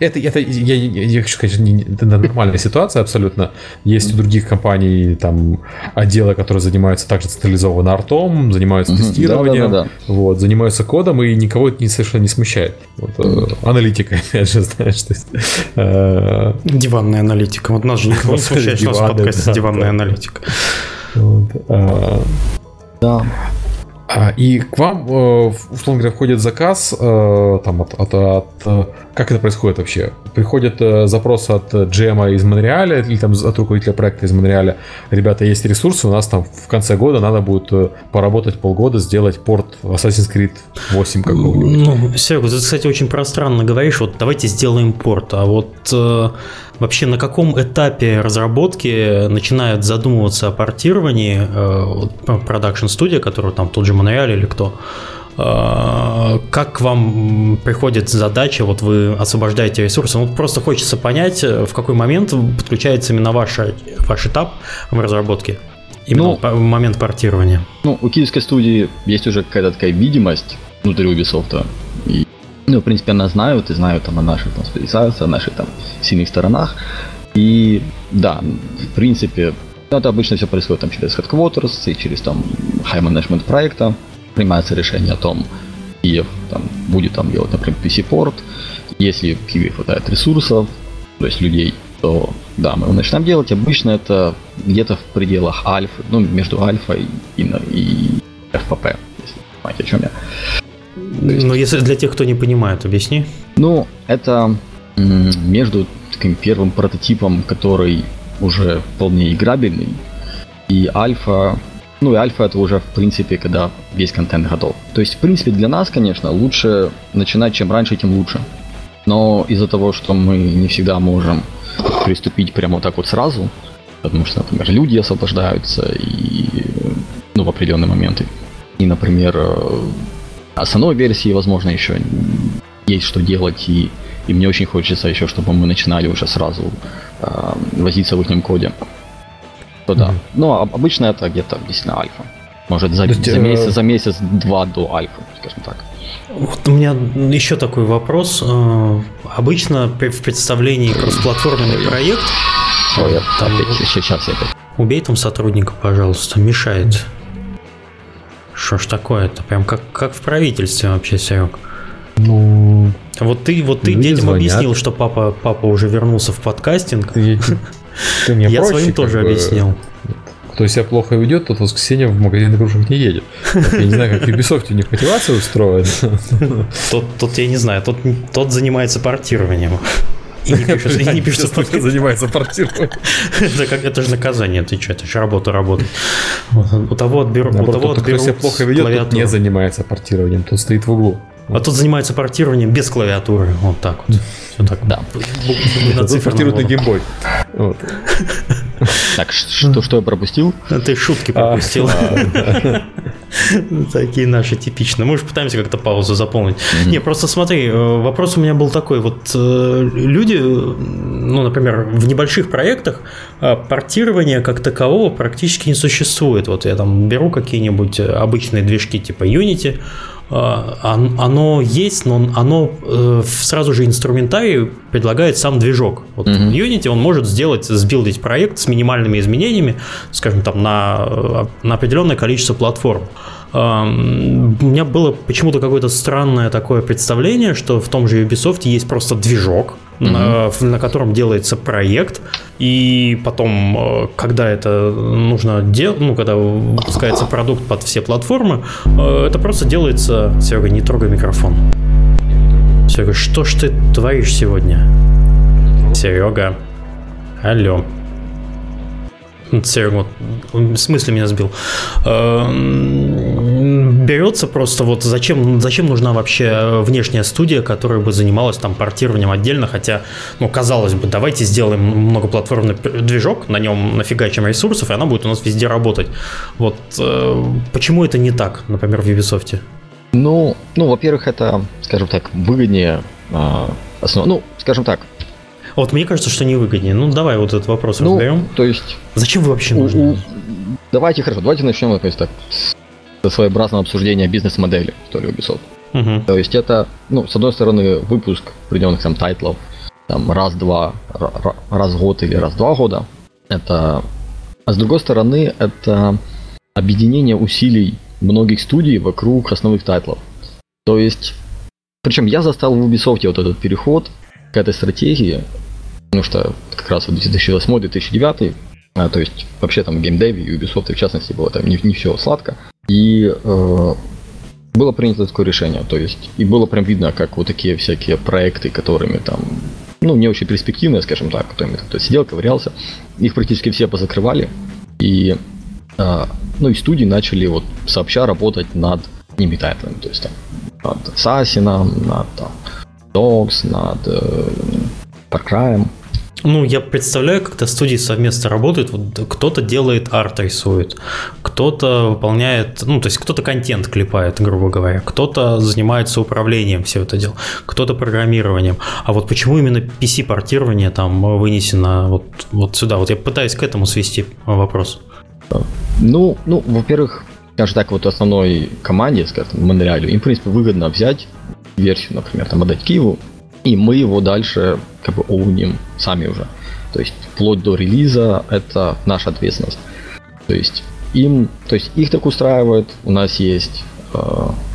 это, это я, я, я хочу сказать, не, это нормальная ситуация абсолютно. Есть у других компаний там отделы, которые занимаются также централизованно артом, занимаются тестированием, да, да, да, да. вот, занимаются кодом, и никого это не, совершенно не смущает. Вот, э, аналитика, опять же, знаешь, то есть... Э... Диванная аналитика. Вот нас же никого не смущает, что у нас в подкасте диванная аналитика. Вот, э... Да. А, и к вам, э, условно говоря, входит заказ э, там, от, от, от... Э, как это происходит вообще? Приходит запрос от GM из Монреаля или там от руководителя проекта из Монреаля. Ребята, есть ресурсы, у нас там в конце года надо будет поработать полгода, сделать порт Assassin's Creed 8 какого-нибудь. Ну, Серега, ты, кстати, очень пространно говоришь, вот давайте сделаем порт, а вот Вообще, на каком этапе разработки начинают задумываться о портировании э, продакшн студия, которая там тот же Монреаль или кто? Э, как к вам приходит задача, вот вы освобождаете ресурсы, ну просто хочется понять, в какой момент подключается именно ваш, ваш этап в разработке, именно ну, в момент портирования. Ну, у киевской студии есть уже какая-то такая видимость внутри Ubisoft, и ну, в принципе, она знают и знают там о наших там, специалистах, о наших там сильных сторонах. И да, в принципе, ну, это обычно все происходит там через Headquarters и через там high management проекта. Принимается решение о том, Киев там, будет там делать, например, PC-порт. Если в Киеве хватает ресурсов, то есть людей, то да, мы его начинаем делать. Обычно это где-то в пределах альфы, ну, между альфа и, и, и FPP, если понимаете, о чем я. Есть... Но если для тех, кто не понимает, объясни. Ну, это между таким первым прототипом, который уже вполне играбельный, и альфа. Ну и альфа это уже в принципе, когда весь контент готов. То есть, в принципе, для нас, конечно, лучше начинать чем раньше, тем лучше. Но из-за того, что мы не всегда можем приступить прямо так вот сразу, потому что, например, люди освобождаются и ну, в определенные моменты. И, например, основной версии, возможно, еще есть что делать, и, и мне очень хочется еще, чтобы мы начинали уже сразу э, возиться в их коде. То да. Mm-hmm. Но обычно это где-то действительно альфа. Может, за, есть, за, месяц, за месяц-два до альфа, скажем так. Вот у меня еще такой вопрос. Обычно в представлении кроссплатформенный проект... Ой, там, опять, сейчас я опять. Убей там сотрудника, пожалуйста, мешает. Что ж такое-то? Прям как, как в правительстве вообще, Серег. Ну, вот ты, вот ты детям звонят. объяснил, что папа, папа уже вернулся в подкастинг. Ты, мне Я своим тоже бы, объяснил. Кто себя плохо ведет, тот воскресенье в магазин игрушек не едет. Я не знаю, как Ubisoft у них мотивация устроена. Тот, тот я не знаю, тот, тот занимается портированием. И не пишет, и не пишет только занимается портированием. это, как, это же наказание, ты что, это же работа работает. У того отберут, у того отберут себя плохо ведет, тот не занимается портированием, тот стоит в углу. А тут занимается портированием без клавиатуры. Вот так вот. Все так. Да. Тут портируют на геймбой. Так, что, что я пропустил? Ты шутки а, пропустил. Такие наши типичные. Мы же пытаемся как-то паузу заполнить. Не, просто смотри, э, вопрос у меня был такой. Вот э, люди, ну, например, в небольших проектах э, портирования как такового практически не существует. Вот я там беру какие-нибудь обычные движки типа Unity, а, оно есть, но оно э, сразу же инструментарий предлагает сам движок. Вот mm-hmm. Unity он может сделать, сбилдить проект с минимальными изменениями, скажем, там на, э, на определенное количество платформ. У меня было почему-то какое-то странное такое представление, что в том же Ubisoft есть просто движок, mm-hmm. на, на котором делается проект, и потом, э, когда это нужно делать, ну, когда выпускается продукт под все платформы, э, это просто делается... Серега, не трогай микрофон. Серега, что ж ты творишь сегодня? Серега. Алло. Серега, в смысле меня сбил. Берется просто вот зачем, зачем нужна вообще внешняя студия, которая бы занималась там портированием отдельно, хотя, ну, казалось бы, давайте сделаем многоплатформенный движок, на нем нафигачим ресурсов, и она будет у нас везде работать. Вот э, почему это не так, например, в Ubisoft? Ну, ну, во-первых, это, скажем так, выгоднее э, основ... Ну, скажем так, вот мне кажется, что невыгоднее. Ну, давай вот этот вопрос ну, разберем. То есть... Зачем вы вообще нужны? У, у... Давайте, хорошо, давайте начнем, есть, так, с своеобразного обсуждения бизнес-модели, что ли, Ubisoft. Угу. То есть это, ну, с одной стороны, выпуск определенных там тайтлов, там, раз-два, раз в год или раз-два года. Это... А с другой стороны, это объединение усилий многих студий вокруг основных тайтлов. То есть, причем я застал в Ubisoft вот этот переход к этой стратегии, потому что как раз 2008-2009, а, то есть вообще там в геймдеве и Ubisoft в частности было там не, не все сладко. И э, было принято такое решение, то есть и было прям видно, как вот такие всякие проекты, которыми там ну, не очень перспективные, скажем так, которыми кто сидел, ковырялся, их практически все позакрывали, и, э, ну, и студии начали вот сообща работать над ними тайтлами, то есть там над Assassin, над там, Dogs, над э, Far Cry. Ну, я представляю, когда студии совместно работают, вот кто-то делает арт рисует, кто-то выполняет, ну, то есть кто-то контент клепает, грубо говоря, кто-то занимается управлением все это дело, кто-то программированием. А вот почему именно PC-портирование там вынесено вот, вот сюда? Вот я пытаюсь к этому свести вопрос. Ну, ну, во-первых, скажем так, вот основной команде, скажем, Монреалю, им, в принципе, выгодно взять версию, например, там, отдать Киеву, и мы его дальше как бы оуним сами уже. То есть вплоть до релиза это наша ответственность. То есть им, то есть их так устраивает, у нас есть э,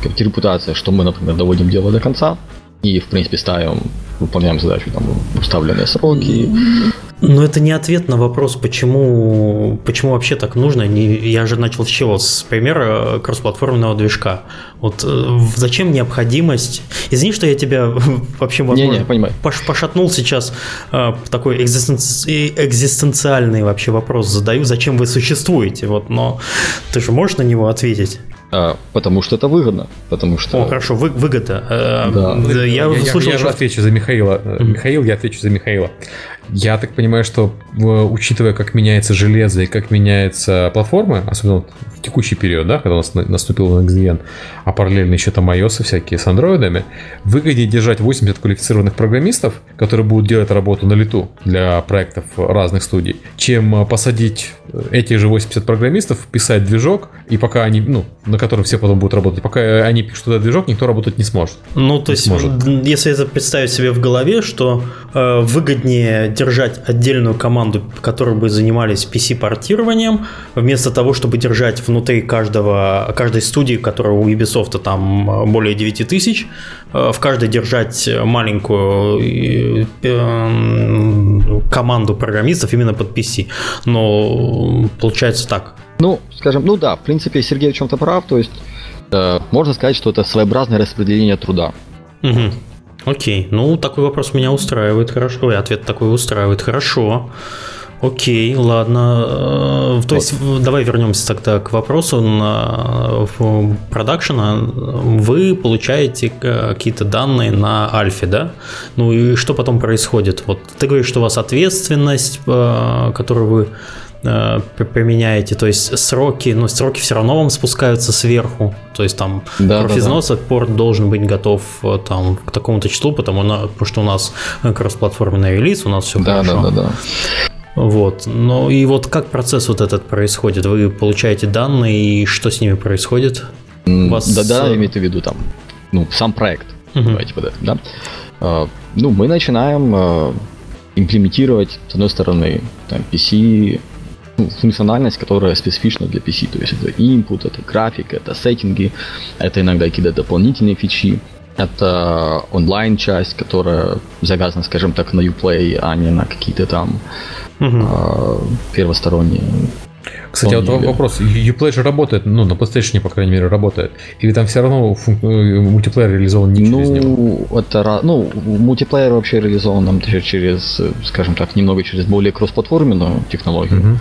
как репутация, что мы, например, доводим дело до конца и, в принципе, ставим, выполняем задачу там уставленные сроки, но это не ответ на вопрос, почему, почему вообще так нужно. Я же начал с чего? С примера кроссплатформенного движка. Вот э, зачем необходимость... Извини, что я тебя вообще, возможно, не, не, понимаю. Пош, пошатнул сейчас э, такой экзистенци... экзистенциальный вообще вопрос задаю. Зачем вы существуете? Вот, но ты же можешь на него ответить? А, потому что это выгодно. Потому что... О, хорошо, вы, выгода. Э, да. Я, я, я, я же отвечу за Михаила. Mm-hmm. Михаил, я отвечу за Михаила. Я так понимаю, что учитывая, как меняется железо и как меняется платформа, особенно в текущий период, да, когда у нас наступил Next Gen, а параллельно еще там iOS всякие с андроидами, выгоднее держать 80 квалифицированных программистов, которые будут делать работу на лету для проектов разных студий, чем посадить этих же 80 программистов, писать движок, и пока они, ну, на котором все потом будут работать, пока они пишут этот движок, никто работать не сможет. Ну, то есть, сможет. если это представить себе в голове, что э, выгоднее держать отдельную команду, которая бы занимались PC-портированием, вместо того, чтобы держать внутри каждого, каждой студии, которая у Ubisoft там более 9 тысяч, э, в каждой держать маленькую э, команду программистов именно под PC. Но получается так. Ну, скажем, ну да, в принципе, Сергей в чем-то прав, то есть э, можно сказать, что это своеобразное распределение труда. Угу. Окей, ну такой вопрос меня устраивает хорошо, и ответ такой устраивает хорошо. Окей, ладно. Э, то есть давай вернемся тогда к вопросу на продакшена. Вы получаете какие-то данные на альфе, да? Ну и что потом происходит? Вот ты говоришь, что у вас ответственность, э, которую вы э, применяете, то есть сроки, но сроки все равно вам спускаются сверху, то есть там да, профизноса да, да. порт должен быть готов там к такому-то числу, потому, потому что у нас кросс-платформенный релиз, у нас все да, хорошо. Да, да, да. Вот. Ну и вот как процесс вот этот происходит? Вы получаете данные, и что с ними происходит? вас... Да, да, имеете в виду там, ну, сам проект. Угу. Давайте под это, да. Ну, мы начинаем имплементировать, с одной стороны, там, PC, ну, функциональность, которая специфична для PC. То есть это input, это графика, это сеттинги, это иногда какие-то дополнительные фичи. Это онлайн-часть, которая завязана, скажем так, на Uplay, а не на какие-то там угу. а, первосторонние. Кстати, вот игры. вопрос. Uplay же работает, ну, на PlayStation, по крайней мере, работает. Или там все равно фун- э, мультиплеер реализован не ну, через него? Это, ну, мультиплеер вообще реализован там через, скажем так, немного через более кроссплатформенную технологию. Угу.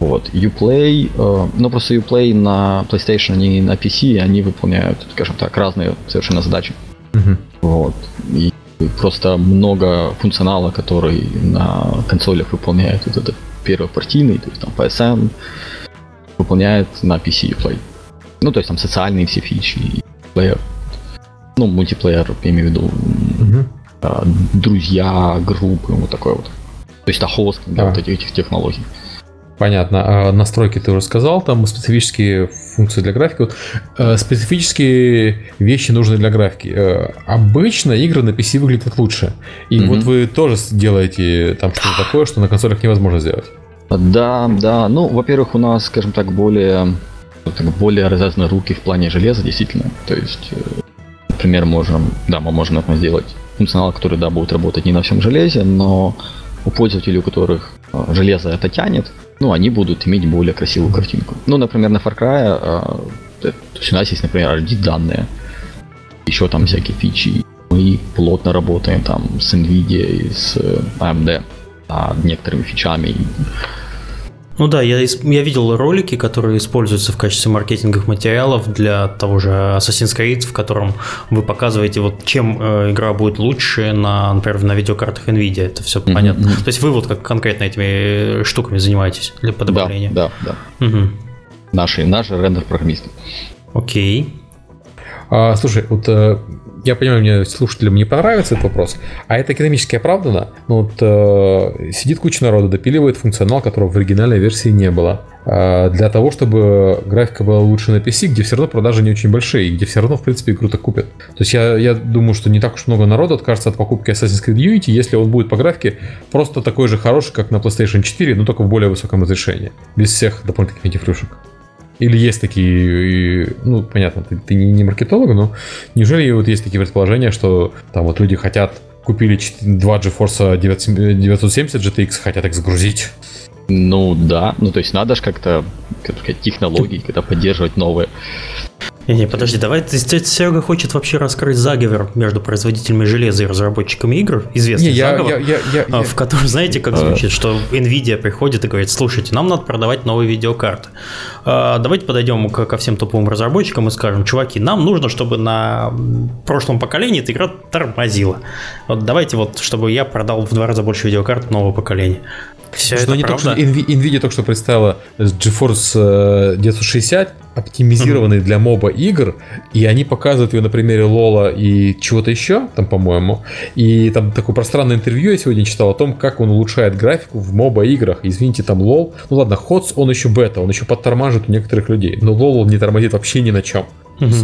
Вот. Uplay, э, ну просто Uplay на PlayStation и на PC, они выполняют, скажем так, разные совершенно задачи. Угу. Вот. И просто много функционала, который на консолях выполняет вот этот первопартийный, то есть там PSN, выполняет на PC Uplay. Ну, то есть там социальные все фичи, плеер. Ну, мультиплеер, я имею в виду, угу. друзья, группы, вот такое вот. То есть это хостинг а. вот этих, этих технологий. Понятно. А настройки ты уже сказал, там специфические функции для графики. Вот, э, специфические вещи нужны для графики. Э, обычно игры на PC выглядят лучше. И mm вот вы тоже делаете там что-то такое, что на консолях невозможно сделать. Да, да. Ну, во-первых, у нас, скажем так, более, так, более развязаны руки в плане железа, действительно. То есть, э, например, можем, да, мы можем например, сделать функционал, который, да, будет работать не на всем железе, но у пользователей, у которых э, железо это тянет, ну, они будут иметь более красивую картинку. Ну, например, на Far Cry, э, то есть у нас есть, например, RD данные, еще там всякие фичи. Мы плотно работаем там с NVIDIA и с AMD над некоторыми фичами. Ну да, я, я видел ролики, которые используются в качестве маркетинговых материалов для того же Assassin's Creed, в котором вы показываете, вот чем э, игра будет лучше на, например, на видеокартах NVIDIA. Это все mm-hmm. понятно. То есть вы вот как конкретно этими э, штуками занимаетесь для подобрения? Да, да, да. Угу. Наши, наши рендер-программисты. Окей. А, слушай, вот э, я понимаю, мне слушателям не понравится этот вопрос, а это экономически оправдано. Ну, вот э, сидит куча народа, допиливает функционал, которого в оригинальной версии не было. Э, для того, чтобы графика была лучше на PC, где все равно продажи не очень большие, где все равно, в принципе, игру-то купят. То есть я, я думаю, что не так уж много народу откажется от покупки Assassin's Creed Unity, если он будет по графике просто такой же хороший, как на PlayStation 4, но только в более высоком разрешении, без всех дополнительных антифлюшек. Или есть такие, ну, понятно, ты, ты не, не маркетолог, но неужели вот есть такие предположения, что там вот люди хотят, купили 2 GeForce 970 GTX, хотят их загрузить? Ну да, ну то есть надо же как-то как технологии, когда поддерживать новые. Не, не, подожди, давай, ты, Серега хочет вообще раскрыть заговор между производителями железа и разработчиками игр, известный не, заговор, я, я, я, я, в котором, знаете, как звучит, что Nvidia приходит и говорит, слушайте, нам надо продавать новые видеокарты. А, давайте подойдем ко, ко всем топовым разработчикам и скажем, чуваки, нам нужно, чтобы на прошлом поколении эта игра тормозила. Вот давайте вот, чтобы я продал в два раза больше видеокарт нового поколения. Все что это не правда? Только, что Nvidia только что представила GeForce 960, э, оптимизированный mm-hmm. для моба игр, и они показывают ее на примере Лола и чего-то еще, там, по-моему. И там такое пространное интервью я сегодня читал о том, как он улучшает графику в моба играх. Извините, там Лол. Ну ладно, Ходс, он еще бета, он еще подтормаживает у некоторых людей. Но Лол он не тормозит вообще ни на чем. Угу.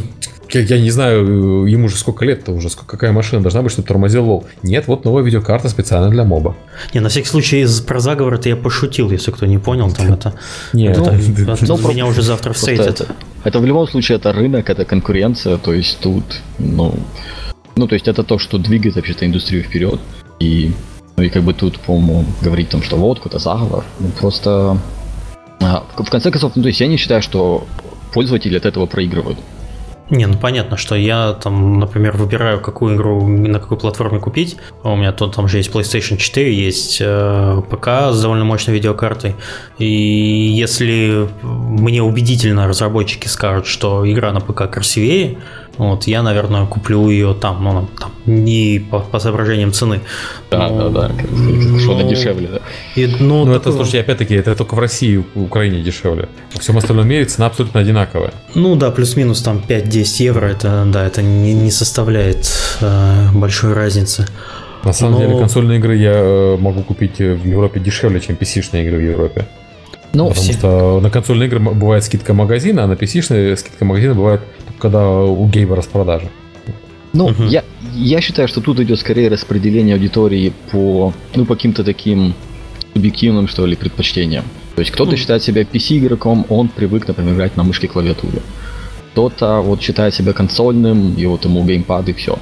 Я, я не знаю, ему же сколько лет-то уже, сколько, какая машина должна быть, чтобы тормозил лол. Нет, вот новая видеокарта специально для моба. Не, на всякий случай из про заговор это я пошутил, если кто не понял, там это. Нет, ну, это, это, ну, меня уже завтра встретят. Это, это в любом случае это рынок, это конкуренция, то есть тут, ну, ну, то есть это то, что двигает вообще-то индустрию вперед. И, ну, и как бы тут, по-моему, говорить о том, что вот какой-то заговор, ну, просто... А, в конце концов, ну, то есть я не считаю, что пользователи от этого проигрывают. Не, ну понятно, что я там, например, выбираю, какую игру на какой платформе купить. У меня тут там же есть PlayStation 4, есть э, ПК с довольно мощной видеокартой. И если мне убедительно разработчики скажут, что игра на ПК красивее, вот, я, наверное, куплю ее там, ну, там, не по, по соображениям цены. Да, но, да, да, что она дешевле, да. И, ну, ну это, слушайте, опять-таки, это только в России и Украине дешевле. Во всем остальном мире цена абсолютно одинаковая. Ну да, плюс-минус там 5-10 евро, это, да, это не, не составляет э, большой разницы. На самом но... деле, консольные игры я э, могу купить в Европе дешевле, чем PC-шные игры в Европе. Ну, Потому все. что на консольные игры бывает скидка магазина, а на PC-шные скидка магазина бывает когда у Гейба распродажа. Ну, угу. я, я считаю, что тут идет скорее распределение аудитории по, ну, по каким-то таким субъективным, что ли, предпочтениям. То есть кто-то mm. считает себя PC-игроком, он привык, например, играть на мышке клавиатуре. Кто-то вот считает себя консольным, и вот ему геймпад и все.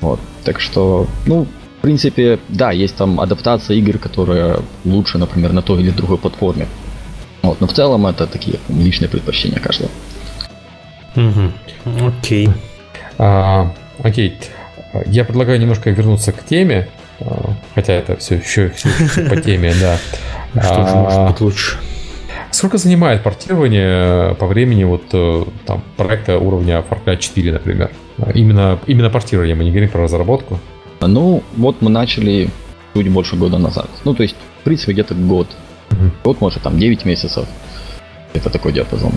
Вот. Так что, ну, в принципе, да, есть там адаптация игр, которые лучше, например, на той или другой платформе. Вот, но в целом это такие личные предпочтения каждого. Угу. Окей. А, окей. Я предлагаю немножко вернуться к теме, а, хотя это все еще, все еще по теме, да. Что же может быть лучше? Сколько занимает портирование по времени вот э, там проекта уровня Far Cry 4, например? Именно, именно портирование, мы не говорим про разработку. Ну, вот мы начали чуть больше года назад. Ну, то есть, в принципе, где-то год. Угу. Год, может, там 9 месяцев. Это такой диапазон.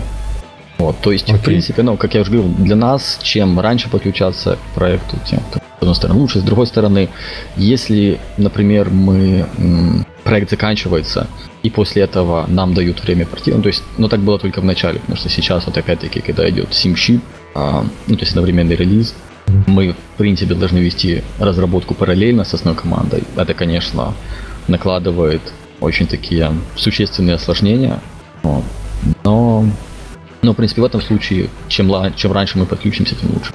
Вот, то есть, okay. в принципе, ну, как я уже говорил, для нас, чем раньше подключаться к проекту, тем, с одной стороны, лучше, с другой стороны, если, например, мы проект заканчивается, и после этого нам дают время портирования, ну, то есть, ну, так было только в начале, потому что сейчас, вот опять-таки, когда идет SimShip, а, ну, то есть, одновременный релиз, мы, в принципе, должны вести разработку параллельно с основной командой. Это, конечно, накладывает очень такие существенные осложнения, вот. но но, в принципе, в этом случае, чем, чем раньше мы подключимся, тем лучше.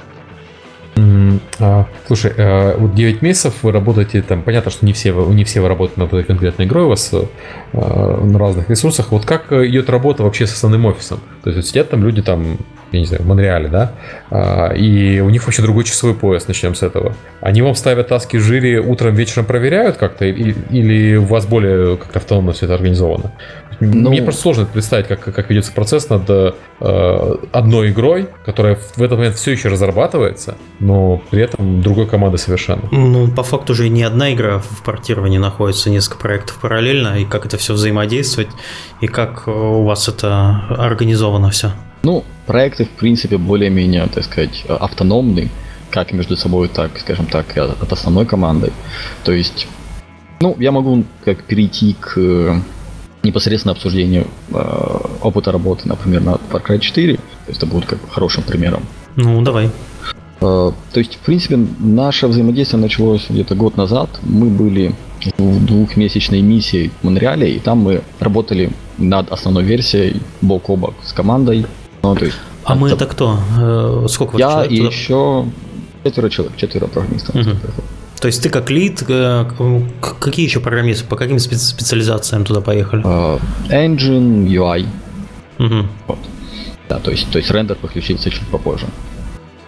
А, слушай, а, вот 9 месяцев вы работаете, там, понятно, что не все, не все вы работаете над этой конкретной игрой, у вас а, на разных ресурсах. Вот как идет работа вообще с основным офисом? То есть вот сидят там люди там я не знаю, в Монреале, да, а, и у них вообще другой часовой пояс, начнем с этого. Они вам ставят таски жире, утром, вечером проверяют как-то, или, или у вас более как-то автономно все это организовано? Ну, Мне просто сложно представить, как, как ведется процесс над э, одной игрой, которая в этот момент все еще разрабатывается, но при этом другой команды совершенно. Ну, по факту уже не одна игра в портировании находится, несколько проектов параллельно, и как это все взаимодействовать, и как у вас это организовано все. Ну, проекты, в принципе, более-менее, так сказать, автономны, как между собой, так, скажем так, от основной команды. То есть, ну, я могу как перейти к э, непосредственно обсуждению э, опыта работы, например, на Far Cry 4. То есть это будет как хорошим примером. Ну, давай. Э, то есть, в принципе, наше взаимодействие началось где-то год назад. Мы были в двухмесячной миссии в Монреале, и там мы работали над основной версией бок о бок с командой ну, то есть, а мы это кто? Э, сколько Я человек и туда? еще четверо человек, четверо программистов. Угу. То есть ты как лид, э, какие еще программисты, по каким специализациям туда поехали? Uh, engine, UI. Угу. Вот. Да, то есть, то есть рендер подключился чуть попозже.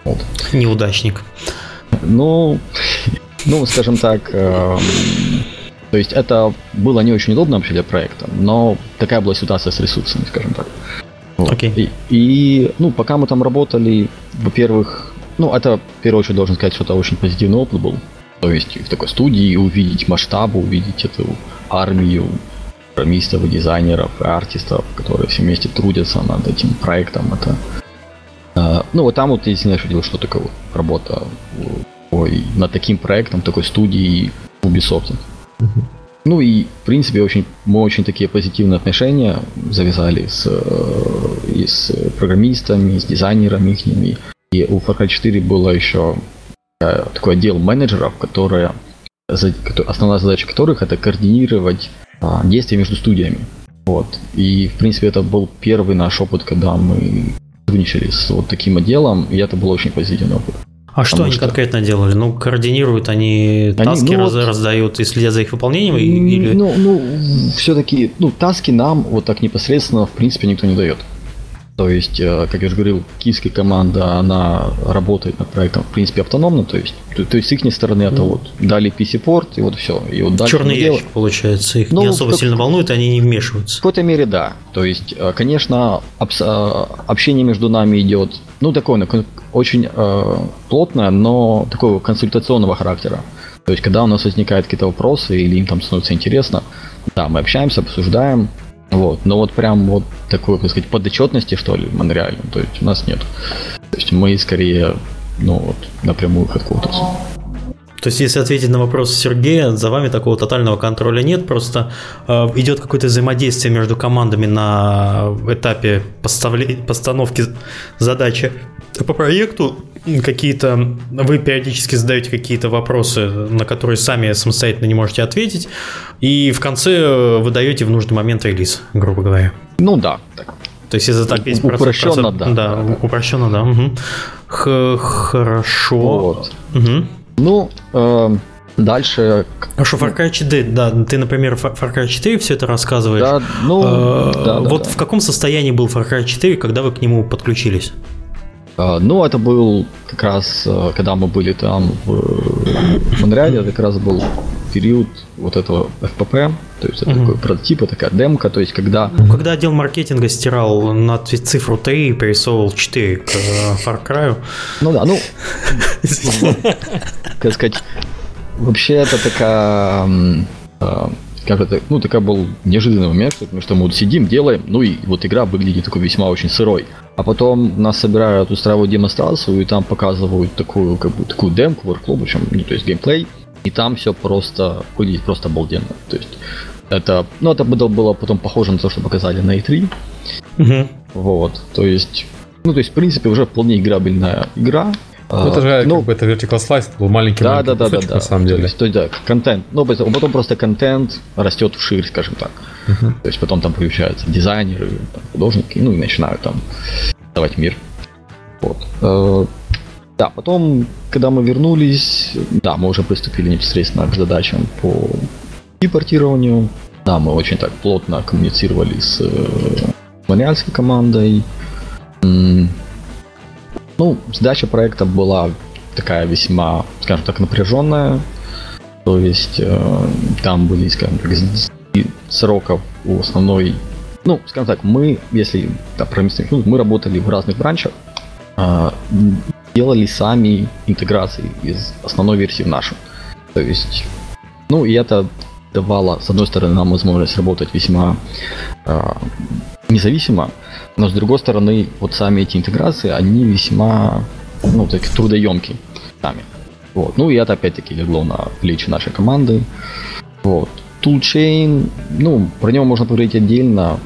Вот. Неудачник. Ну, ну, скажем так, э, то есть это было не очень удобно вообще для проекта, но такая была ситуация с ресурсами, скажем так. Вот. Okay. И, и, ну, пока мы там работали, во-первых, ну, это, в первую очередь, должен сказать, что это очень позитивный опыт был. То есть в такой студии увидеть масштабы, увидеть эту армию программистов, дизайнеров, артистов, которые все вместе трудятся над этим проектом. Это, э, ну, вот там вот я знаешь, видел, что такое вот работа ой, над таким проектом, такой студии Ubisoft. Ну и, в принципе, очень, мы очень такие позитивные отношения завязали с, э, и с программистами, с дизайнерами их. И у Far Cry 4 было еще такой отдел менеджеров, которые, основная задача которых это координировать а, действия между студиями. Вот. И, в принципе, это был первый наш опыт, когда мы сотрудничали с вот таким отделом, и это был очень позитивный опыт. А что они что... конкретно делали? Ну, координируют они, они таски ну, раз, вот, раздают и следят за их выполнением? Или... Ну, ну все-таки, ну, таски нам вот так непосредственно, в принципе, никто не дает. То есть, э, как я уже говорил, киевская команда, она работает над проектом, в принципе, автономно, то есть, то, то есть с их стороны это вот дали PC-порт, и вот все. И вот Черный ящик, делаем. получается, их ну, не особо как, сильно волнует, они не вмешиваются. В какой-то мере, да. То есть, э, конечно, э, общение между нами идет, ну, такое, очень э, плотное, но такого консультационного характера. То есть, когда у нас возникают какие-то вопросы или им там становится интересно, да, мы общаемся, обсуждаем, вот. Но вот прям вот такой, так сказать, подотчетности, что ли, Монреале, то есть у нас нет. То есть мы скорее, ну вот, напрямую headquarters. То есть, если ответить на вопрос Сергея, за вами такого тотального контроля нет, просто э, идет какое-то взаимодействие между командами на этапе поставле- постановки задачи по проекту, какие-то, вы периодически задаете какие-то вопросы, на которые сами самостоятельно не можете ответить, и в конце вы даете в нужный момент релиз, грубо говоря. Ну да, так. То есть это так весь Упрощенно, да. Да, упрощенно, да. Угу. Х- хорошо. Вот. Угу. Ну, э, дальше... А что, Far Cry 4, да, ты, например, Far Cry 4 все это рассказываешь. Да, ну, э, да, Вот да. в каком состоянии был Far Cry 4, когда вы к нему подключились? А, ну, это был как раз, э, когда мы были там в Монреале, это как раз был период вот этого FPP, то есть это угу. такой прототип, такая демка, то есть когда... Ну, когда отдел маркетинга стирал на цифру 3 и пересовывал 4 к э, Far Cry. Ну да, ну, как сказать, вообще это такая э, как это, ну, такой был неожиданный момент, потому что мы вот сидим, делаем, ну и вот игра выглядит такой весьма очень сырой. А потом нас собирают, устраивают демонстрацию, и там показывают такую, как бы, такую демку, workflow, в общем, ну, то есть геймплей, и там все просто выглядит просто обалденно. То есть это, ну, это было потом похоже на то, что показали на E3. Угу. Вот, то есть, ну, то есть, в принципе, уже вполне играбельная игра, ну, это же ну, как бы это vertical slice, это был маленький, да, да, да, да, да, на самом деле. То есть, да, контент. Ну, потом просто контент растет вширь, скажем так. Uh-huh. То есть потом там появляются дизайнеры, там, художники, ну и начинают там давать мир. Вот. Э, да, потом, когда мы вернулись, да, мы уже приступили непосредственно к задачам по портированию. Да, мы очень так плотно коммуницировали с э, маниальской командой. Ну, задача проекта была такая весьма, скажем так, напряженная. То есть э, там были, скажем так, сроков у основной... Ну, скажем так, мы, если да, про ну, мы работали в разных бранчах, э, делали сами интеграции из основной версии в нашу. То есть, ну и это давало, с одной стороны, нам возможность работать весьма э, независимо, но с другой стороны, вот сами эти интеграции, они весьма, ну, так трудоемкие сами. Вот. Ну и это опять-таки легло на плечи нашей команды. Вот. Toolchain, ну, про него можно поговорить отдельно.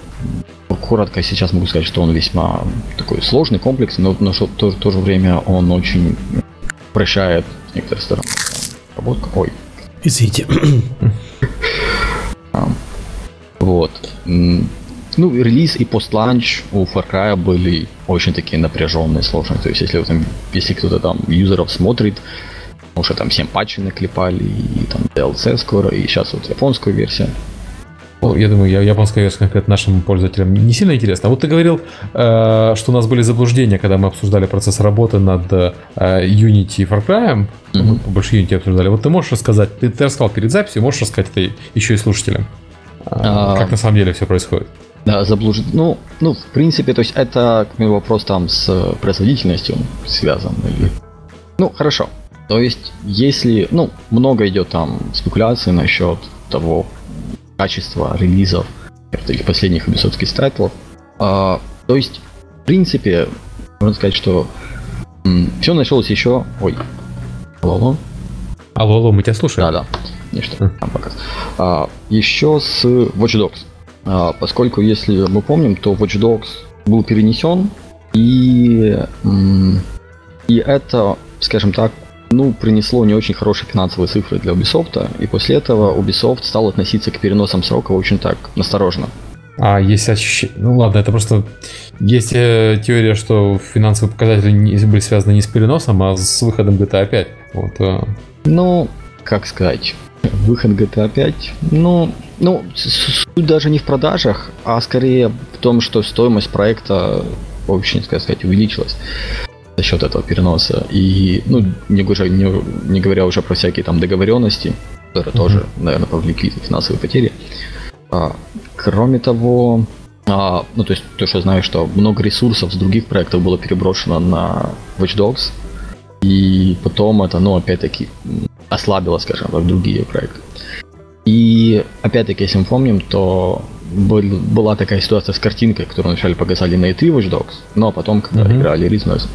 Коротко сейчас могу сказать, что он весьма такой сложный, комплексный, но, но что, то, в то же время он очень прощает с некоторых сторон. Работка. Ой. Извините. Вот. Ну, релиз и постланч у Far Cry были очень такие напряженные, сложные. То есть, если, там, если кто-то там юзеров смотрит, уже там 7 патчей наклепали, и там DLC скоро, и сейчас вот японскую версию. Ну, я думаю, я, японская версия конкретно нашим пользователям не сильно интересна. Вот ты говорил, э, что у нас были заблуждения, когда мы обсуждали процесс работы над э, Unity и Far Cry. Mm-hmm. Больше Unity обсуждали. Вот ты можешь рассказать, ты, ты рассказал перед записью, можешь рассказать это еще и слушателям, а... как на самом деле все происходит? Да, заблуждение. Ну, ну, в принципе, то есть это к вопрос там с производительностью связан. Или... Ну, хорошо. То есть, если, ну, много идет там спекуляций насчет того качества релизов таких последних Ubisoft тайтлов, а, то есть, в принципе, можно сказать, что м, все началось еще... Ой, алло, алло. Алло, алло, мы тебя слушаем. Да, да. Ничто, mm. там показ. А, еще с Watch Dogs. А, поскольку, если мы помним, то Watch Dogs был перенесен, и, и это, скажем так, ну, принесло не очень хорошие финансовые цифры для Ubisoft, и после этого Ubisoft стал относиться к переносам срока очень так настороженно. А есть ощущение... Ну ладно, это просто... Есть э, теория, что финансовые показатели не были связаны не с переносом, а с выходом GTA 5. Вот. Э. Ну, как сказать... Выход GTA 5, ну, ну, суть даже не в продажах, а скорее в том, что стоимость проекта очень, так сказать, увеличилась за счет этого переноса. И, ну, не, уже, не, не говоря уже про всякие там договоренности, которые mm-hmm. тоже, наверное, повлекли финансовые потери. А, кроме того, а, ну, то есть, то, что я знаю, что много ресурсов с других проектов было переброшено на Watch Dogs, и потом это, ну, опять-таки, ослабило, скажем так, другие проекты. И, опять-таки, если мы помним, то был, была такая ситуация с картинкой, которую вначале показали на E3 Watch Dogs, но потом, когда mm-hmm. играли Riznos,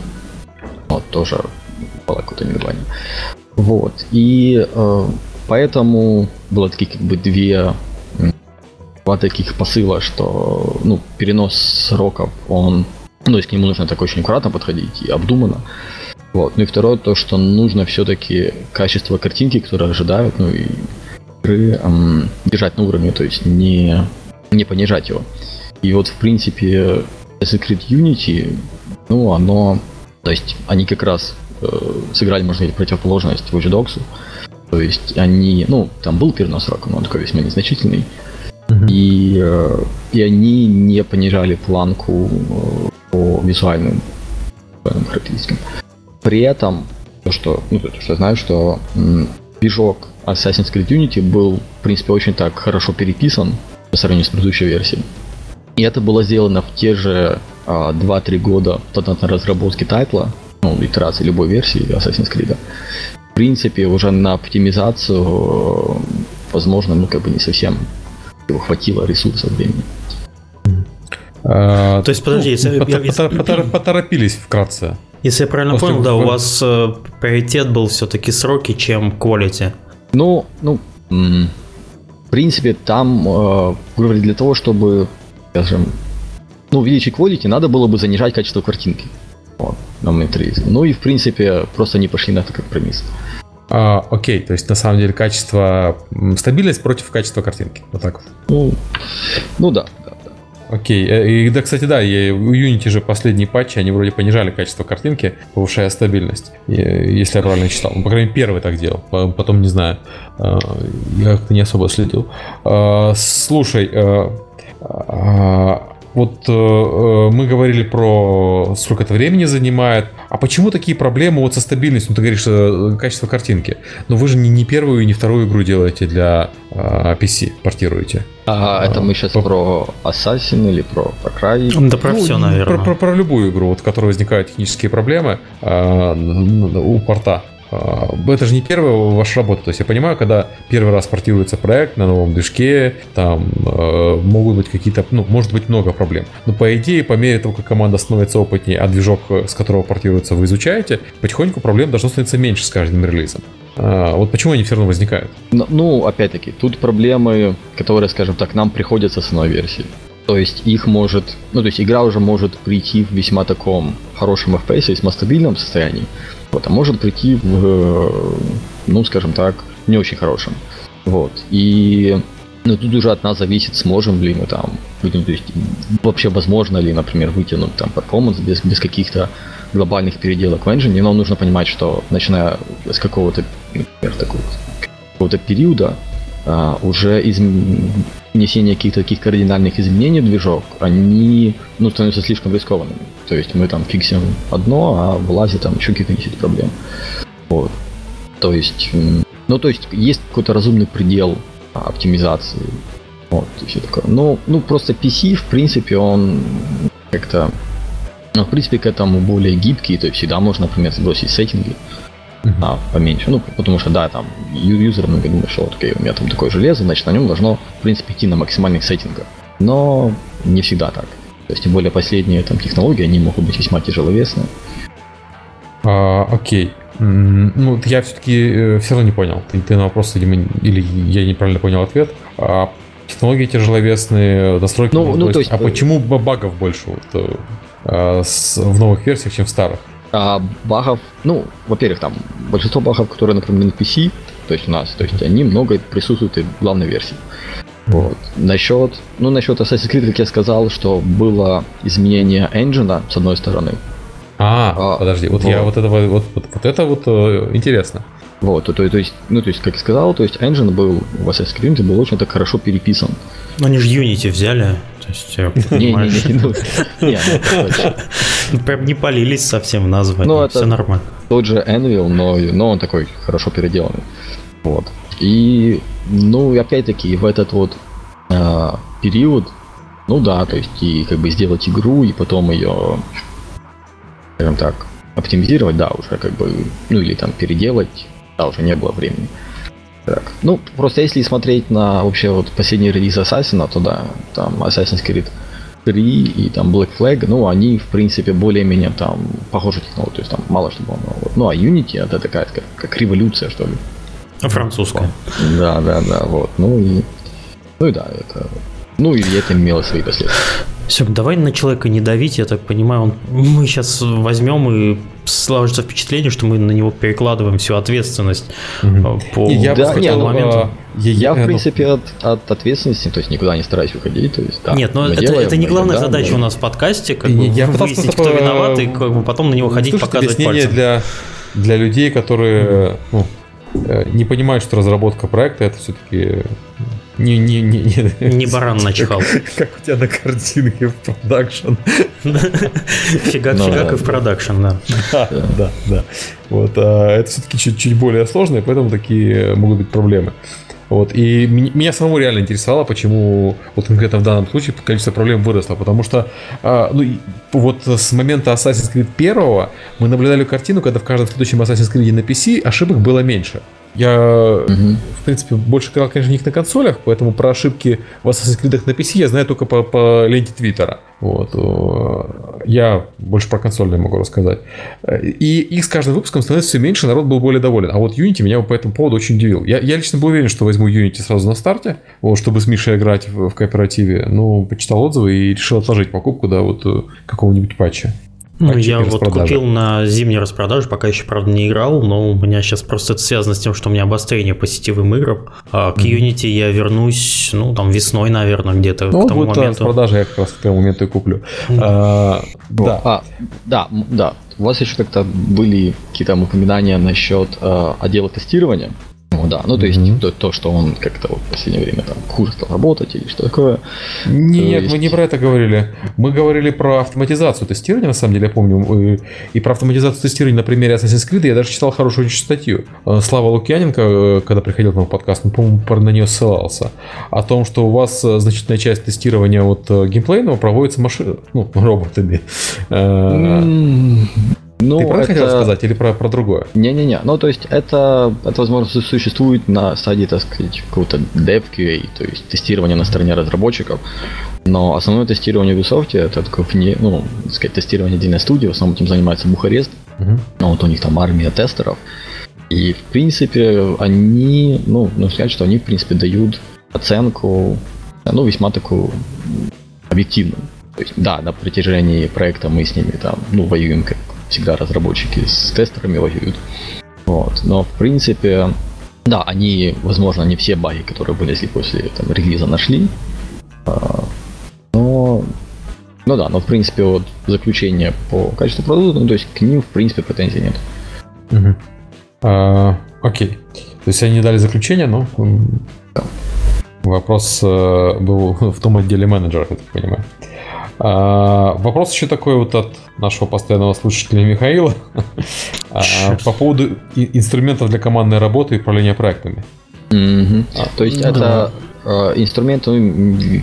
вот, тоже было какое-то негодование. Вот. И э, поэтому было такие как бы две два таких посыла, что ну, перенос сроков, он, ну, если к нему нужно так очень аккуратно подходить и обдуманно. Вот. Ну и второе, то, что нужно все-таки качество картинки, которые ожидают, ну и игры, эм, держать на уровне, то есть не, не понижать его. И вот, в принципе, Secret Unity, ну, оно то есть они как раз э, сыграли, можно сказать, противоположность Watch Dogs. То есть они, ну, там был перенос срока, но он такой весьма незначительный. Mm-hmm. И, э, и они не понижали планку э, по визуальным, визуальным характеристикам. При этом, то, что, ну, то, что я знаю, что м, движок Assassin's Creed Unity был, в принципе, очень так хорошо переписан по сравнению с предыдущей версией. И это было сделано в те же а, 2-3 года на разработке тайтла, ну, итерации любой версии Assassin's Creed. В принципе, уже на оптимизацию, возможно, ну, как бы не совсем его хватило ресурсов времени. А, То есть, подожди, ну, если... Потор, я, потор, поторопились вкратце. Если я правильно После понял, да, у вас э, приоритет был все-таки сроки, чем quality. Ну, ну, в принципе, там, э, говорили, для того, чтобы, скажем, ну, увеличить quality, надо было бы занижать качество картинки. Вот, на мониторе. Ну и, в принципе, просто не пошли на это компромисс. А, окей, то есть на самом деле качество, стабильность против качества картинки. Вот так вот. Ну, ну да. Окей, э, и да, кстати, да, у Unity же последние патчи, они вроде понижали качество картинки, повышая стабильность, если я правильно читал. Ну, по крайней мере, первый так делал, потом не знаю. А, я как-то не особо следил. А, слушай, э, вот э, э, мы говорили про сколько это времени занимает. А почему такие проблемы вот со стабильностью? Ну, ты говоришь, э, качество картинки. Но вы же не, не первую и не вторую игру делаете для э, PC, портируете. А, а это мы сейчас по... про Assassin или про Far Cry? Да про ну, все, наверное. Про, про, про любую игру, вот, в которой возникают технические проблемы э, у порта. А, это же не первая ваша работа. То есть я понимаю, когда первый раз портируется проект на новом движке, там э, могут быть какие-то, ну, может быть много проблем. Но по идее, по мере того, как команда становится опытнее, а движок, с которого портируется, вы изучаете, потихоньку проблем должно становиться меньше с каждым релизом. А, вот почему они все равно возникают? Ну, ну, опять-таки, тут проблемы, которые, скажем так, нам приходятся с новой версии. То есть их может, ну то есть игра уже может прийти в весьма таком хорошем FPS, весьма стабильном состоянии, вот, а может прийти в, ну, скажем так, не очень хорошем. Вот. И ну, тут уже от нас зависит, сможем ли мы там, будем, то есть, вообще возможно ли, например, вытянуть там перформанс без, без каких-то глобальных переделок в engine, но нужно понимать, что начиная с какого-то, например, такого, какого-то периода уже из, внесения каких-то таких кардинальных изменений в движок, они ну, становятся слишком рискованными. То есть мы там фиксим одно, а в лазе там еще какие-то 10 проблем. Вот. То есть, ну, то есть есть какой-то разумный предел оптимизации. Вот, и все такое. Ну, ну, просто PC, в принципе, он как-то, ну, в принципе, к этому более гибкий, то есть всегда можно, например, сбросить сеттинги, uh-huh. а, поменьше. Ну, потому что, да, там, юзер много думает, что вот, окей, у меня там такое железо, значит, на нем должно, в принципе, идти на максимальных сеттингах. Но не всегда так. То есть, тем более, последние там технологии, они могут быть весьма тяжеловесные. А, окей. Ну, я все-таки э, все равно не понял. Ты, ты на вопрос, видимо, или я неправильно понял ответ. А технологии тяжеловесные, настройки. Ну, ну, то есть, а э, почему багов больше вот, а, с, в новых версиях, чем в старых? А, багов, ну, во-первых, там большинство багов, которые, например, на PC, то есть у нас, то есть они много присутствуют и в главной версии. Вот. Насчет, ну, насчет Assassin's Creed, как я сказал, что было изменение engine, с одной стороны. А, а подожди, вот, вот я вот это вот, вот, вот это вот э, интересно. Вот, то, то, то есть, ну, то есть, как я сказал, то есть engine был в Assassin's Creed был очень так хорошо переписан. Ну, они же Unity взяли, то есть, не, не, не, ну, ну, Прям не полились совсем в название, ну, все нормально. Тот же Envil, но, но он такой хорошо переделанный. Вот. И, ну, опять-таки, в этот вот э, период, ну да, то есть, и как бы сделать игру, и потом ее, скажем так, оптимизировать, да, уже как бы, ну или там переделать, да, уже не было времени. Так. Ну, просто если смотреть на вообще вот последний релиз Assassin, то да, там Assassin's Creed 3 и там Black Flag, ну, они, в принципе, более-менее там похожи технологии, то есть там мало что было нового. Ну, а Unity это такая, как, как революция, что ли. Французская. Да, да, да, вот. Ну и, ну и да, это, ну и это имело свои последствия. Все, давай на человека не давить, я так понимаю, он, мы сейчас возьмем и сложится впечатление, что мы на него перекладываем всю ответственность угу. по я да, нет, ну, моменту. Я, я, в ну, принципе, от, от ответственности, то есть никуда не стараюсь уходить. То есть, да, нет, но это, делаем, это не главная да, задача да. у нас в подкасте, как бы я выяснить, кто виноват, и как бы потом на него ходить, показывать пальцем. Для, для людей, которые ну, э, не понимают, что разработка проекта это все-таки не, не, не, не. не баран начихал. Как, у тебя на картинке в production. Фигак, фигак и в production, да. Да, да. Вот, а это все-таки чуть-чуть более сложно, и поэтому такие могут быть проблемы. Вот, и меня самому реально интересовало, почему вот конкретно в данном случае количество проблем выросло, потому что а, ну, вот с момента Assassin's Creed 1 мы наблюдали картину, когда в каждом следующем Assassin's Creed на PC ошибок было меньше. Я, угу. в принципе, больше играл, конечно, них на консолях, поэтому про ошибки в Assassin's Creed на PC я знаю только по, по ленте Твиттера. Вот. Я больше про консольные могу рассказать. И их с каждым выпуском становится все меньше, народ был более доволен. А вот Unity меня по этому поводу очень удивил. Я, я лично был уверен, что возьму Unity сразу на старте, вот, чтобы с Мишей играть в, в кооперативе. Но почитал отзывы и решил отложить покупку до вот э, какого-нибудь патча. Ну, я вот купил на зимней распродаже, пока еще, правда, не играл, но у меня сейчас просто это связано с тем, что у меня обострение по сетевым играм. А к mm-hmm. Unity я вернусь, ну, там, весной, наверное, где-то ну, к тому будет моменту. распродажа, я как раз к тому моменту и куплю. Mm-hmm. А, да. А, да, да. У вас еще как-то были какие-то упоминания насчет э, отдела тестирования? Ну да, ну то есть mm-hmm. то, то, что он как-то вот в последнее время там хуже стал работать или что такое. Нет, есть... мы не про это говорили. Мы говорили про автоматизацию тестирования, на самом деле, я помню. И про автоматизацию тестирования на примере Assassin's Creed я даже читал хорошую статью. Э, Слава Лукьяненко, э, когда приходил к нам в подкаст, он, по-моему, на нее ссылался. О том, что у вас э, значительная часть тестирования вот геймплейного проводится машин, ну, роботами. Mm-hmm. Ну, Ты про это хотел сказать или про, про другое? Не-не-не. Ну, то есть это, это, возможно, существует на стадии, так сказать, какого-то dev QA, то есть тестирования на стороне разработчиков. Но основное тестирование в Ubisoft это такое вне, ну, так сказать, тестирование отдельной студии, в основном этим занимается Бухарест. Uh-huh. Ну, вот у них там армия тестеров. И, в принципе, они, ну, нужно сказать, что они, в принципе, дают оценку, ну, весьма такую объективную. То есть, да, на протяжении проекта мы с ними там, ну, воюем как всегда разработчики с тестерами воюют. Вот. Но в принципе, да, они, возможно, не все баги, которые были после там, релиза нашли. А, но, ну да, но в принципе вот заключение по качеству продукта, ну то есть к ним в принципе претензий нет. Угу. А, окей. То есть они дали заключение, но... Да. Вопрос э, был в том отделе менеджера, я так понимаю. А, вопрос еще такой вот от нашего постоянного слушателя Михаила. А, по поводу инструментов для командной работы и управления проектами. То есть это э, инструменты ну,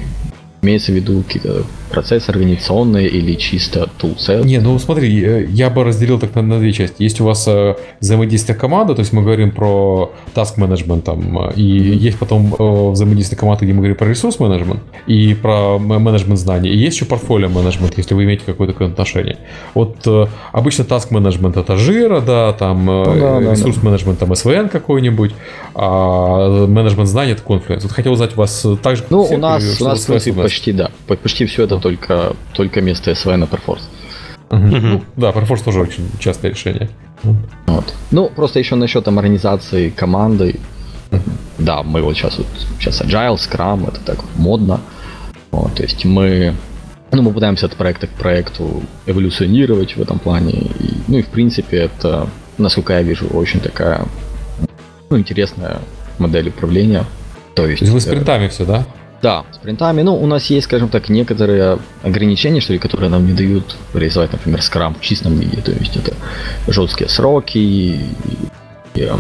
Имеется в виду какие-то процессы организационные или чисто тулсет? Не, ну смотри, э, я бы разделил так на, на две части. Есть у вас э, взаимодействие команды, то есть мы говорим про task management там, э, и есть потом э, взаимодействие команды, где мы говорим про ресурс менеджмент и про менеджмент знаний. И есть еще портфолио менеджмент, если вы имеете какое-то отношение. Вот э, обычно task management это жира, да, там э, ну, да, ресурс да, менеджмент там SVN какой-нибудь, а менеджмент знаний это Confluence. Вот хотел узнать у вас так же, Ну, у нас, у нас почти, да. Почти все это только, только место SV на Perforce. Ну, да, Perforce тоже очень частое решение. Вот. Ну, просто еще насчет там, организации команды. Да, мы вот сейчас вот сейчас Agile, Scrum, это так модно. Вот, то есть мы ну, мы пытаемся от проекта к проекту эволюционировать в этом плане. И, ну и в принципе это, насколько я вижу, очень такая ну, интересная модель управления. То есть, вы спринтами э, все, да? Да, спринтами. Ну, у нас есть, скажем так, некоторые ограничения, что ли, которые нам не дают реализовать, например, скрам в чистом виде. То есть это жесткие сроки и, и,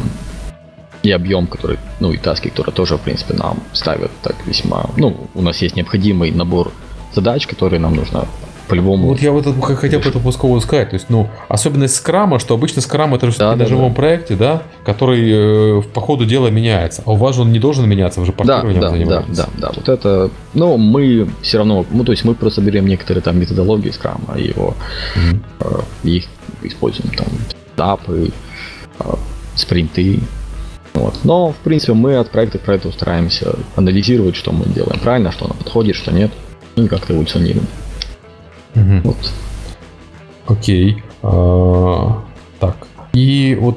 и объем, который, ну, и таски, которые тоже, в принципе, нам ставят так весьма... Ну, у нас есть необходимый набор задач, которые нам нужно по-любому. Вот я вот это, хотел по этому пусковую сказать. То есть, ну, особенность скрама, что обычно скрам это да, на да, живом да. проекте, да, который э, по ходу дела меняется. А у вас же он не должен меняться, вы же портированием да, да, занимаетесь. Да, да, да. Вот это. Но мы все равно, ну, то есть мы просто берем некоторые там методологии скрама и его mm-hmm. э, их используем там этапы, э, спринты. Вот. Но, в принципе, мы от проекта к проекту стараемся анализировать, что мы делаем правильно, что нам подходит, что нет, ну и как-то эволюционируем. Угу. Вот. Окей. А, так. И вот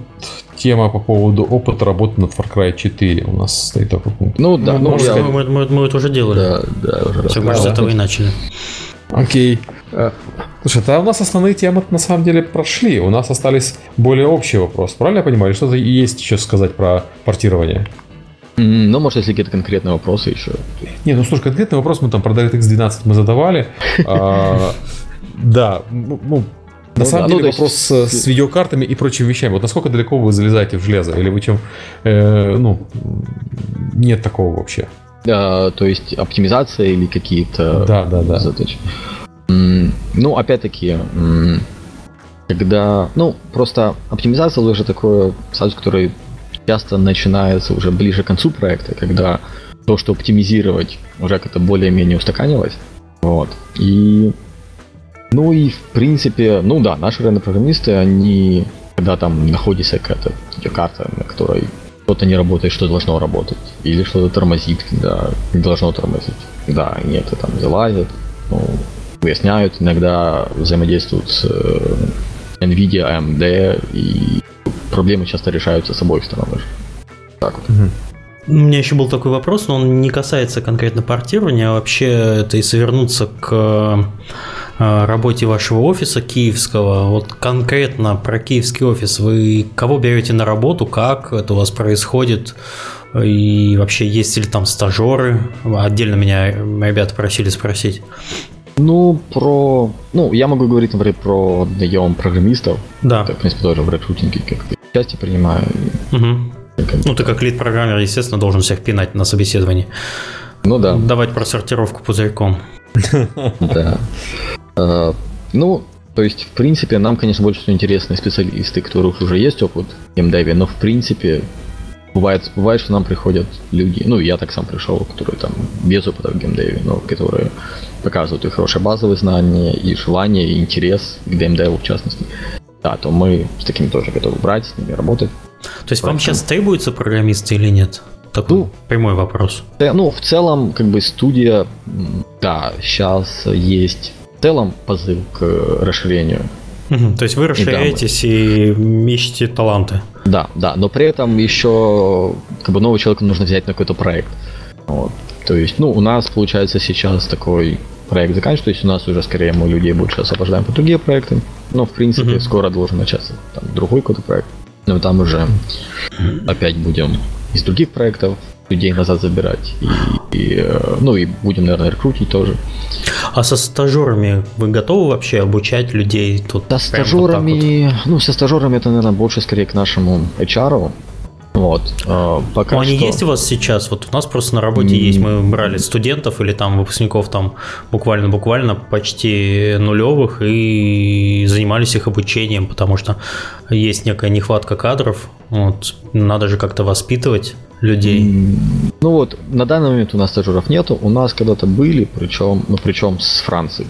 тема по поводу опыта работы над Far Cry 4 у нас стоит такой пункт. Ну да, ну, я... мы, мы, мы это уже делали. Да, да, уже Все, мы с этого и начали. Окей. А, слушай, тогда у нас основные темы на самом деле прошли. У нас остались более общие вопросы. Правильно я понимаю? Что-то есть еще сказать про портирование? Ну, может, если какие-то конкретные вопросы еще. Не, ну слушай, конкретный вопрос мы там про DirectX 12 мы задавали. А, да, ну, ну на ну, самом да, деле ну, вопрос есть... с, с видеокартами и прочими вещами. Вот насколько далеко вы залезаете в железо? Или вы чем... Э, ну, нет такого вообще. Да, то есть оптимизация или какие-то да, да, да. задачи. Ну, опять-таки, когда... Ну, просто оптимизация уже такое статус, который часто начинается уже ближе к концу проекта, когда то, что оптимизировать, уже как-то более-менее устаканилось. Вот. И ну и в принципе, ну да, наши рендер-программисты, они, когда там находится какая-то карта, на которой что-то не работает, что должно работать, или что-то тормозит, когда не должно тормозить. Да, они это там залазят, ну, выясняют, иногда взаимодействуют с э, NVIDIA, AMD, и проблемы часто решаются с обоих сторон даже. Так вот. Угу. У меня еще был такой вопрос, но он не касается конкретно портирования, а вообще это и совернуться к э, работе вашего офиса киевского. Вот конкретно про киевский офис. Вы кого берете на работу, как это у вас происходит? И вообще есть ли там стажеры? Отдельно меня ребята просили спросить. Ну, про... Ну, я могу говорить, например, про наем программистов. Да. Это, в принципе, тоже в рекрутинге как-то части принимаю. Угу. Ну, ты как лид-программер, естественно, должен всех пинать на собеседовании. Ну да. Давать про сортировку пузырьком. Да. А, ну, то есть, в принципе, нам, конечно, больше всего интересны специалисты, у которых уже есть опыт в геймдеве, но, в принципе, бывает, бывает, что нам приходят люди, ну, я так сам пришел, которые там без опыта в геймдеве, но которые показывают и хорошие базовые знания, и желание, и интерес к геймдеву в частности. Да, то мы с такими тоже готовы брать, с ними работать. То есть вам сейчас требуются программисты или нет? Такой ну, прямой вопрос. Ну, в целом, как бы студия, да, сейчас есть в целом позыв к расширению. Угу, то есть вы расширяетесь и, и ищете таланты. Да, да, но при этом еще как бы нового человека нужно взять на какой-то проект. Вот. То есть, ну, у нас получается сейчас такой проект заканчивается, то есть у нас уже скорее мы людей больше освобождаем по другие проекты. Но в принципе угу. скоро должен начаться там, другой какой-то проект. Но там уже опять будем из других проектов людей назад забирать. И, и, э, ну и будем, наверное, рекрутить тоже. А со стажерами вы готовы вообще обучать людей тут? Со стажерами, вот вот? ну, со стажерами это, наверное, больше скорее к нашему HR. Вот. А, пока Но что... они есть у вас сейчас? Вот у нас просто на работе mm-hmm. есть. Мы брали студентов или там выпускников там буквально-буквально почти нулевых и занимались их обучением, потому что есть некая нехватка кадров. Вот. Надо же как-то воспитывать людей. Ну вот, на данный момент у нас стажеров нету. У нас когда-то были, причем, ну причем с Франции.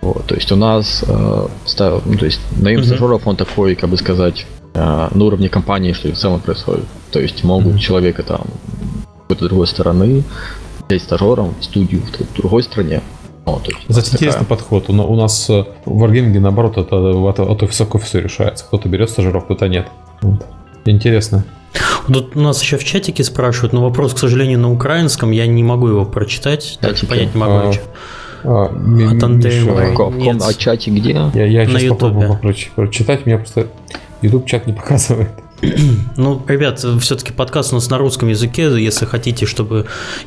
Вот, то есть у нас, э, став, ну, то есть наем mm-hmm. стажеров, он такой, как бы сказать, э, на уровне компании, что и в целом происходит. То есть могут человека там какой-то другой стороны взять стажером в студию в другой стране. Вот, есть, Кстати, такая... интересный подход. У, у нас э, в Wargaming, наоборот, это от, от офиса к офису решается. Кто-то берет стажеров, кто-то нет. Вот. Интересно. Тут у нас еще в чатике спрашивают, но вопрос, к сожалению, на украинском, я не могу его прочитать, дальше понять не могу а. А, От Андрея. А чате где? Я, я сейчас на попробую прочитать, меня просто YouTube чат не показывает. Ну, ребят, все-таки подкаст у нас на русском языке, если хотите, чтобы...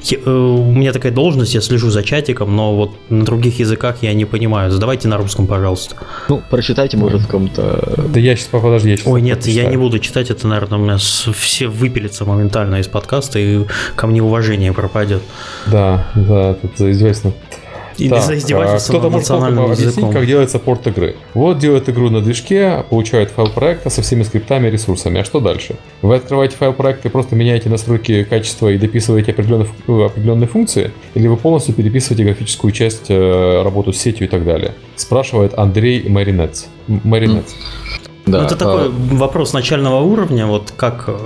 Э, у меня такая должность, я слежу за чатиком, но вот на других языках я не понимаю. Задавайте на русском, пожалуйста. Ну, прочитайте, может, в каком-то... Да я сейчас, подожди, я сейчас... Ой, нет, я не буду читать, это, наверное, у меня все выпилится моментально из подкаста, и ко мне уважение пропадет. Да, да, это известно. Или так, за издевательство Кто-то может объяснить, языком. как делается порт игры. Вот делает игру на движке, получает файл проекта со всеми скриптами и ресурсами. А что дальше? Вы открываете файл проекта и просто меняете настройки качества и дописываете определенные, э, определенные функции? Или вы полностью переписываете графическую часть, э, работу с сетью и так далее? Спрашивает Андрей Маринец. Маринец. Да, ну, это а... такой вопрос начального уровня, вот как... Э,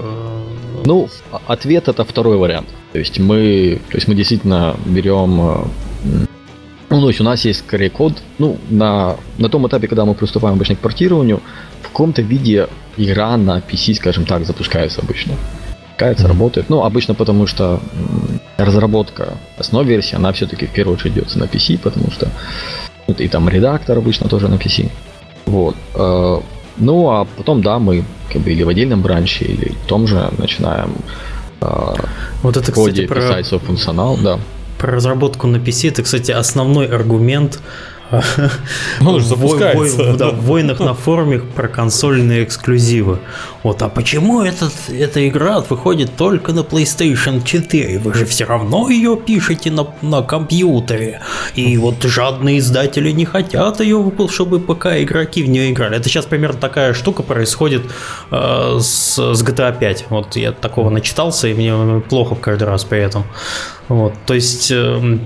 ну, ответ это второй вариант. То есть мы, то есть мы действительно берем ну, то есть у нас есть скорее код, ну, на, на том этапе, когда мы приступаем обычно к портированию, в каком-то виде игра на PC, скажем так, запускается обычно. Запускается, работает. Ну, обычно потому что разработка основной версии, она все-таки в первую очередь идется на PC, потому что вот, и там редактор обычно тоже на PC. Вот. Э, ну, а потом, да, мы как бы или в отдельном бранче, или в том же начинаем э, вот это, в коде кстати, про... писать свой функционал, да про разработку на PC, это, кстати, основной аргумент он уже запускается. В, да, в войнах на форуме про консольные эксклюзивы. Вот, а почему этот, эта игра выходит только на PlayStation 4? Вы же все равно ее пишете на, на компьютере. И вот жадные издатели не хотят ее, чтобы пока игроки в нее играли. Это сейчас примерно такая штука происходит э, с, с GTA 5. Вот я такого начитался, и мне плохо каждый раз при этом. Вот, то есть э,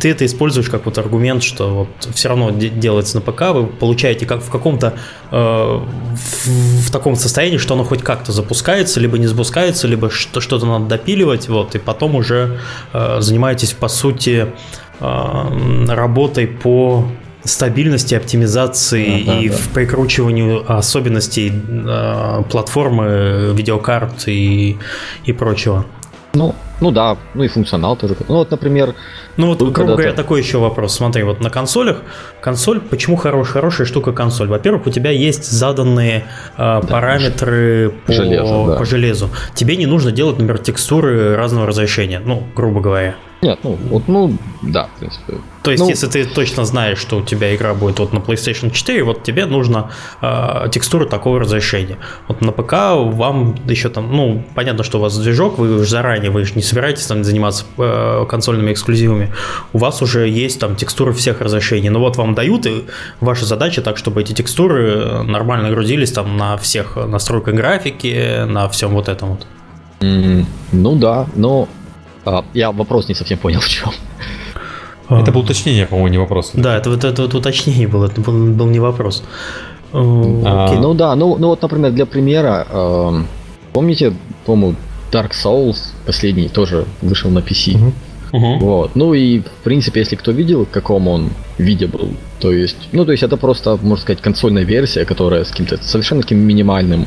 ты это используешь как вот аргумент, что вот все равно делается на ПК, вы получаете как в каком-то э, в, в таком состоянии, что оно хоть как-то запускается, либо не запускается, либо что, что-то надо допиливать, вот, и потом уже э, занимаетесь по сути э, работой по стабильности, оптимизации да, и да. в прикручиванию особенностей э, платформы, видеокарт и, и прочего. Ну, ну да, ну и функционал тоже. Ну вот, например... Ну вот, грубо говоря, такой еще вопрос. Смотри, вот на консолях, консоль, почему хорош, хорошая штука консоль? Во-первых, у тебя есть заданные э, да, параметры по железу, да. по железу. Тебе не нужно делать, например, текстуры разного разрешения, ну, грубо говоря. Нет, ну, вот, ну, да, в принципе. То есть, ну, если ты точно знаешь, что у тебя игра будет вот на PlayStation 4, вот тебе нужно э, текстуры такого разрешения. Вот на ПК вам еще там, ну, понятно, что у вас движок, вы уже заранее, вы же не собираетесь там заниматься э, консольными эксклюзивами, у вас уже есть там текстуры всех разрешений. Но вот вам дают, и ваша задача так, чтобы эти текстуры нормально грузились там на всех настройках графики, на всем вот этом вот. Mm, ну да, но а, я вопрос не совсем понял в чем. А. Это было уточнение, по-моему, не вопрос. Да, это вот это вот уточнение было, это был, был не вопрос. А... Ну да, ну, ну вот, например, для примера, э, помните, по-моему, Dark Souls последний тоже вышел на PC. Угу. Вот. Ну и, в принципе, если кто видел, в каком он виде был, то есть, ну, то есть это просто, можно сказать, консольная версия, которая с каким-то совершенно таким минимальным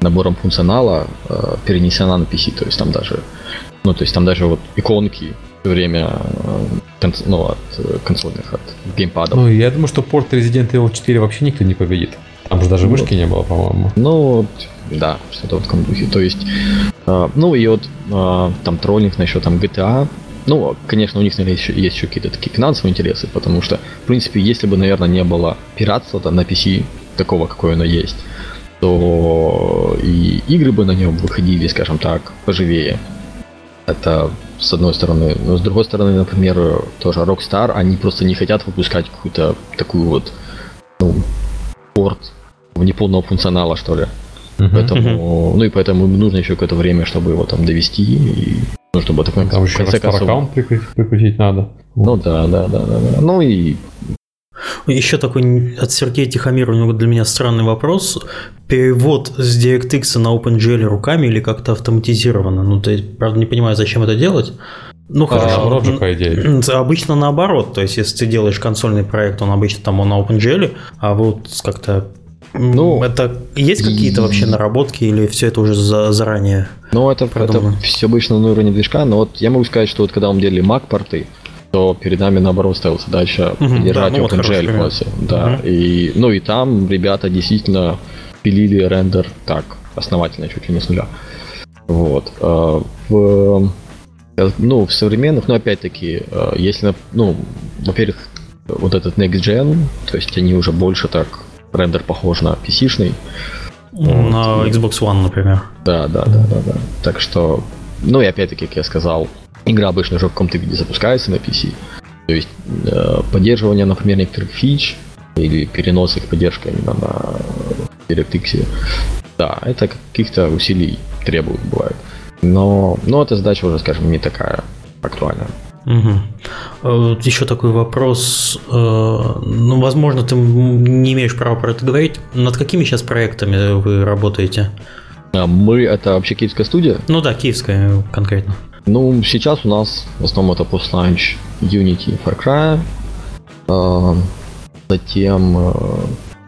набором функционала э, перенесена на PC, то есть там даже ну, то есть там даже вот иконки все время э, ну, от э, консольных, от геймпадов. Ну, я думаю, что порт Resident Evil 4 вообще никто не победит. Там же даже ну, вышки не было, по-моему. Ну, да, что-то в таком духе. То есть, А, ну и вот а, там троллинг насчет там GTA. Ну, конечно, у них, наверное, еще, есть еще какие-то такие финансовые интересы, потому что, в принципе, если бы, наверное, не было пиратства на PC, такого, какое оно есть, то и игры бы на нем выходили, скажем так, поживее. Это с одной стороны. Но с другой стороны, например, тоже Rockstar, они просто не хотят выпускать какую-то такую вот, ну, порт в неполного функционала, что ли. Uh-huh, поэтому, uh-huh. ну и поэтому им нужно еще какое-то время, чтобы его там довести и ну, чтобы такой Там еще конце концов... аккаунт прикрутить надо. Ну да, да, да, да, да. Ну и еще такой от Сергея Тихомирова для меня странный вопрос. Перевод с DirectX на OpenGL руками или как-то автоматизировано? Ну, ты, правда, не понимаю, зачем это делать. Ну а, хорошо. Наоборот же, по идее. Обычно наоборот. То есть, если ты делаешь консольный проект, он обычно там он на OpenGL, а вот как-то ну, это есть какие-то вообще наработки или все это уже за, заранее? Ну, это, это все обычно на уровне движка, но вот я могу сказать, что вот когда мы делали Mac порты, то перед нами наоборот ставилась задача угу, поддержать да, ну, OpenGL вот Да, угу. и, ну и там ребята действительно пилили рендер так, основательно, чуть ли не с нуля. Вот. А, в, ну, в современных, ну, опять-таки, а, если, ну, во-первых, вот этот Next Gen, то есть они уже больше так, рендер похож на PC-шный. На вот. Xbox One, например. Да, да, да, да, да. Так что, ну и опять-таки, как я сказал, игра обычно уже в каком-то виде запускается на PC. То есть э, поддерживание, например, некоторых фич или перенос их поддержки именно на DirectX, да, это каких-то усилий требует, бывает. Но, но эта задача уже, скажем, не такая актуальная. Угу. Еще такой вопрос. Э, ну, возможно, ты не имеешь права про это говорить. Над какими сейчас проектами вы работаете? А мы это вообще киевская студия? Ну да, киевская конкретно. Ну, сейчас у нас в основном это пост-ланч Unity Far Cry, э, затем э,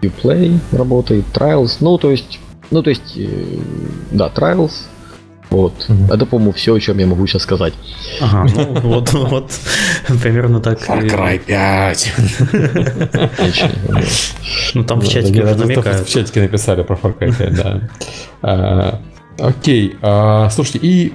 Uplay работает, Trials, ну, то есть, ну, то есть, э, да, Trials, вот. Угу. Это, по-моему, все, о чем я могу сейчас сказать. Ага, ну вот, вот, примерно так. Far Cry 5. Ну там в чатике уже намекают. В чатике написали про Far Cry 5, да. Окей, а, слушайте, и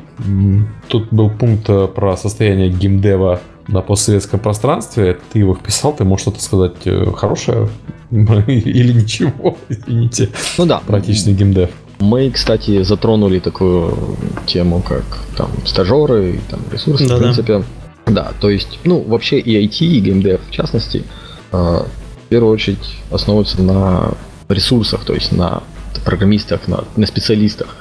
тут был пункт э, про состояние геймдева на постсоветском пространстве. Ты его вписал, ты можешь что-то сказать э, хорошее или ничего, извините. Ну да. Практичный геймдев. Мы, кстати, затронули такую тему, как там стажеры, там ресурсы, да, в принципе. Да. да, то есть, ну, вообще и IT, и геймдев, в частности, а, в первую очередь основываются на ресурсах, то есть на программистах, на, на специалистах.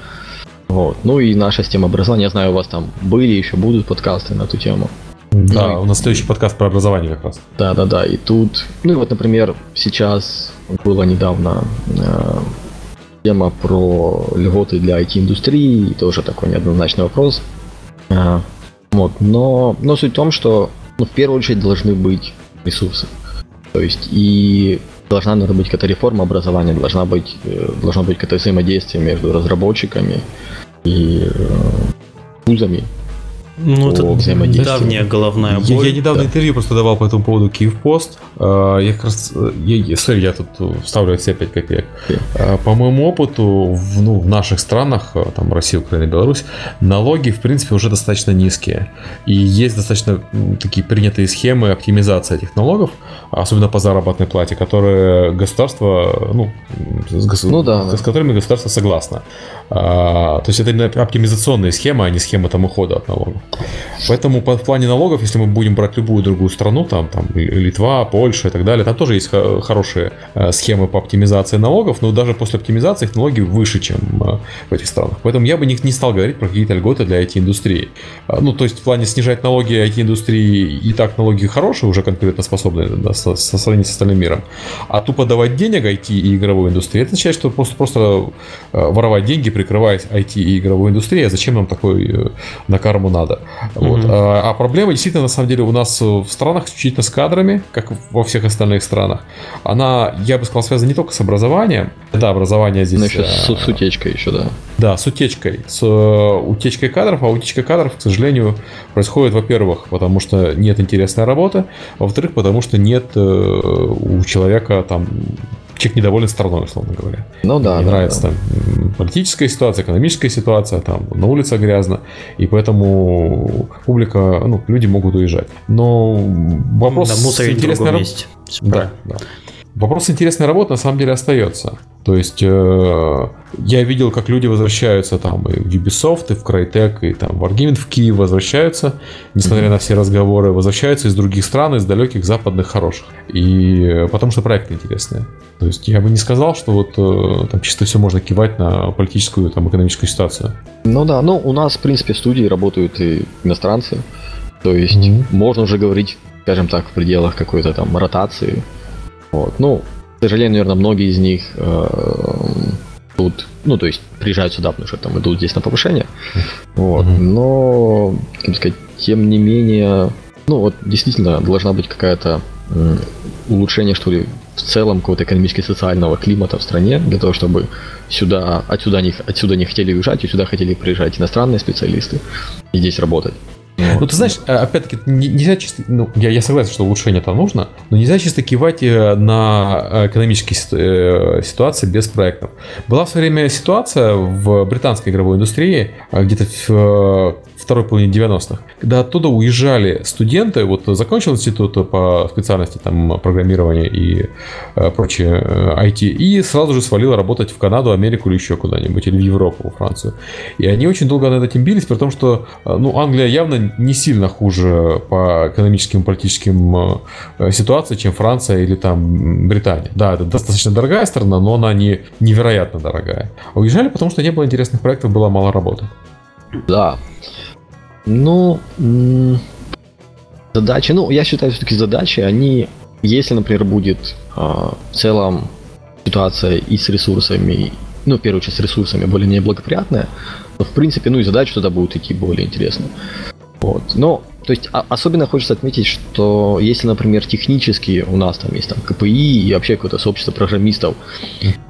Вот. Ну и наша система образования, я знаю, у вас там были, еще будут подкасты на эту тему. Да, ну, у нас следующий подкаст про образование как раз. Да, да, да. И тут, ну и вот, например, сейчас было недавно э, тема про льготы для IT-индустрии, тоже такой неоднозначный вопрос. Э, вот, но, но суть в том, что ну, в первую очередь должны быть ресурсы. То есть и должна наверное, быть какая-то реформа образования, должна быть, э, должно быть какое-то взаимодействие между разработчиками и э, вузами, ну, это давняя головная боль. Я, я недавно да. интервью просто давал по этому поводу Киевпост. А, я как раз... Я, я, sorry, я тут вставлю все 5 копеек. Okay. По моему опыту, в, ну, в наших странах, а, там Россия, Украина, Беларусь, налоги, в принципе, уже достаточно низкие. И есть достаточно такие принятые схемы оптимизации этих налогов, особенно по заработной плате, которые государство, ну, с, ну да, с которыми государство согласно. А, то есть это оптимизационные схемы, а не схемы там ухода от налогов. Поэтому в плане налогов, если мы будем брать любую другую страну, там, там Литва, Польша и так далее, там тоже есть хорошие э, схемы по оптимизации налогов, но даже после оптимизации их налоги выше, чем э, в этих странах. Поэтому я бы не, не стал говорить про какие-то льготы для IT-индустрии. А, ну, то есть в плане снижать налоги IT-индустрии и так налоги хорошие, уже конкретно способны да, со, со сравнению с остальным миром. А тупо давать денег IT и игровой индустрии, это означает, что просто, просто э, воровать деньги, прикрываясь IT и игровой индустрией, а зачем нам такой на карму надо? Вот. Mm-hmm. А, а проблема действительно, на самом деле, у нас в странах исключительно с кадрами, как во всех остальных странах. Она, я бы сказал, связана не только с образованием. Да, образование здесь... Но еще с, с утечкой еще, да. Да, с утечкой. С э, утечкой кадров, а утечка кадров, к сожалению, происходит, во-первых, потому что нет интересной работы, во-вторых, потому что нет э, у человека там человек недоволен страной, условно говоря. Ну да. Не да, нравится да. там политическая ситуация, экономическая ситуация, там на улице грязно, и поэтому публика, ну, люди могут уезжать. Но вопрос Да, мусорить раб- месте. Да, да. Вопрос интересной работы на самом деле остается. То есть э, я видел, как люди возвращаются там и в Ubisoft, и в Crytek, и там в Wargaming в Киев возвращаются, несмотря на все разговоры, возвращаются из других стран, из далеких западных хороших. И э, потому что проекты интересные. То есть я бы не сказал, что вот э, там чисто все можно кивать на политическую, там, экономическую ситуацию. Ну да, ну у нас, в принципе, в студии работают и иностранцы. То есть Мгм. можно уже говорить, скажем так, в пределах какой-то там ротации. Вот. Ну, к сожалению, наверное, многие из них э, тут, ну, то есть приезжают сюда, потому что там идут здесь на повышение. Вот. Но, как сказать, тем не менее, ну вот действительно должна быть какая-то улучшение, что ли, в целом какого-то экономически-социального климата в стране, для того, чтобы сюда, отсюда не, отсюда не хотели уезжать, и сюда хотели приезжать иностранные специалисты и здесь работать. Вот. Ну, ты знаешь, э, опять-таки, не- нельзя чисто... Ну, я, я согласен, что улучшение там нужно, но нельзя чисто кивать э, на э, экономические э, ситуации без проектов. Была в свое время ситуация в британской игровой индустрии, где-то в второй половине 90-х, когда оттуда уезжали студенты, вот закончил институт по специальности там программирования и э, прочее э, IT, и сразу же свалил работать в Канаду, Америку или еще куда-нибудь, или в Европу, во Францию. И они очень долго над этим бились, при том, что э, ну, Англия явно не сильно хуже по экономическим и политическим э, ситуациям, чем Франция или там Британия. Да, это достаточно дорогая страна, но она не невероятно дорогая. А уезжали, потому что не было интересных проектов, было мало работы. Да. Ну, задачи, ну, я считаю, все-таки задачи, они, если, например, будет а, в целом ситуация и с ресурсами, ну, в первую очередь с ресурсами более-менее благоприятная, то, в принципе, ну, и задачи туда будут идти более интересно. Вот. Но, то есть, а- особенно хочется отметить, что если, например, технически у нас там есть там КПИ и вообще какое-то сообщество программистов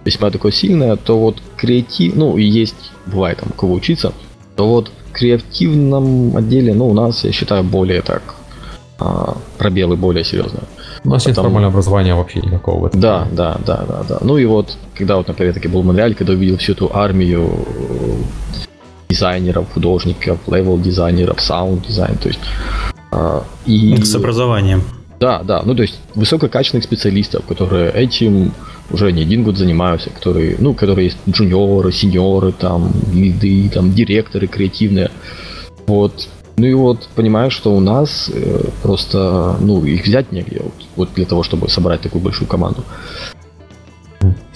весьма такое сильное, то вот креатив, ну, и есть, бывает там, кого учиться, то вот в креативном отделе, ну, у нас, я считаю, более так, а, пробелы более серьезные. У нас нет Потому- формального образования вообще никакого в этом. Да, да, да, да, да. Ну и вот, когда вот, например, таки был в Монреале, когда увидел всю эту армию э, дизайнеров, художников, level-дизайнеров, sound design, то есть... а, и... С образованием. Да, да, ну то есть высококачественных специалистов, которые этим уже не один год занимаются, которые, ну, которые есть джуниоры, сеньоры, там, лиды, там, директоры креативные. Вот. Ну и вот понимаешь, что у нас э, просто, ну, их взять негде, вот, вот для того, чтобы собрать такую большую команду.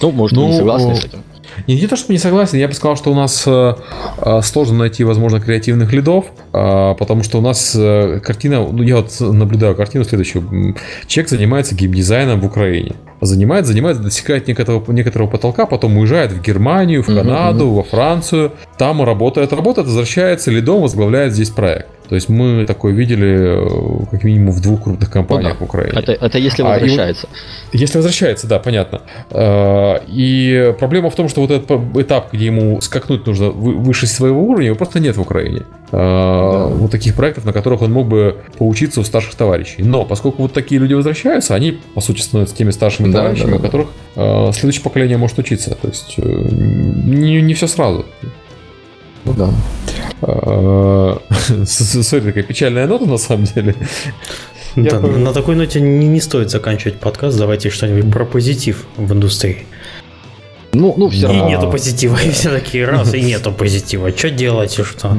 Ну, может, Ну, не согласны с этим? Не, не то, что не согласен, я бы сказал, что у нас э, э, сложно найти, возможно, креативных лидов, э, потому что у нас э, картина, ну я вот наблюдаю картину следующую. Человек занимается геймдизайном в Украине. Занимает, занимает, достигает некоторого, некоторого потолка, потом уезжает в Германию, в Канаду, во Францию. Там работает, работает, возвращается, лидом возглавляет здесь проект. То есть мы такое видели э, как минимум в двух крупных компаниях Ну да. в Украине. Это, это если А, и возвращается. Если возвращается, да, понятно. Э, И проблема в том, что вот этот этап, где ему скакнуть нужно вы- выше своего уровня, его просто нет в Украине. Э, Вот таких проектов, на которых он мог бы поучиться у старших товарищей. Но поскольку вот такие люди возвращаются, они, по сути, становятся теми старшими Да, товарищами, да, у да. которых э, следующее поколение может учиться. То есть э, не, не все сразу. Ну да. Э, с- Смотри, такая печальная нота на самом деле. Да, на такой ноте не, не стоит заканчивать подкаст. Давайте что-нибудь про позитив в индустрии. Ну, ну все И равно. нету позитива, и все такие раз, и нету позитива. Что делать и что?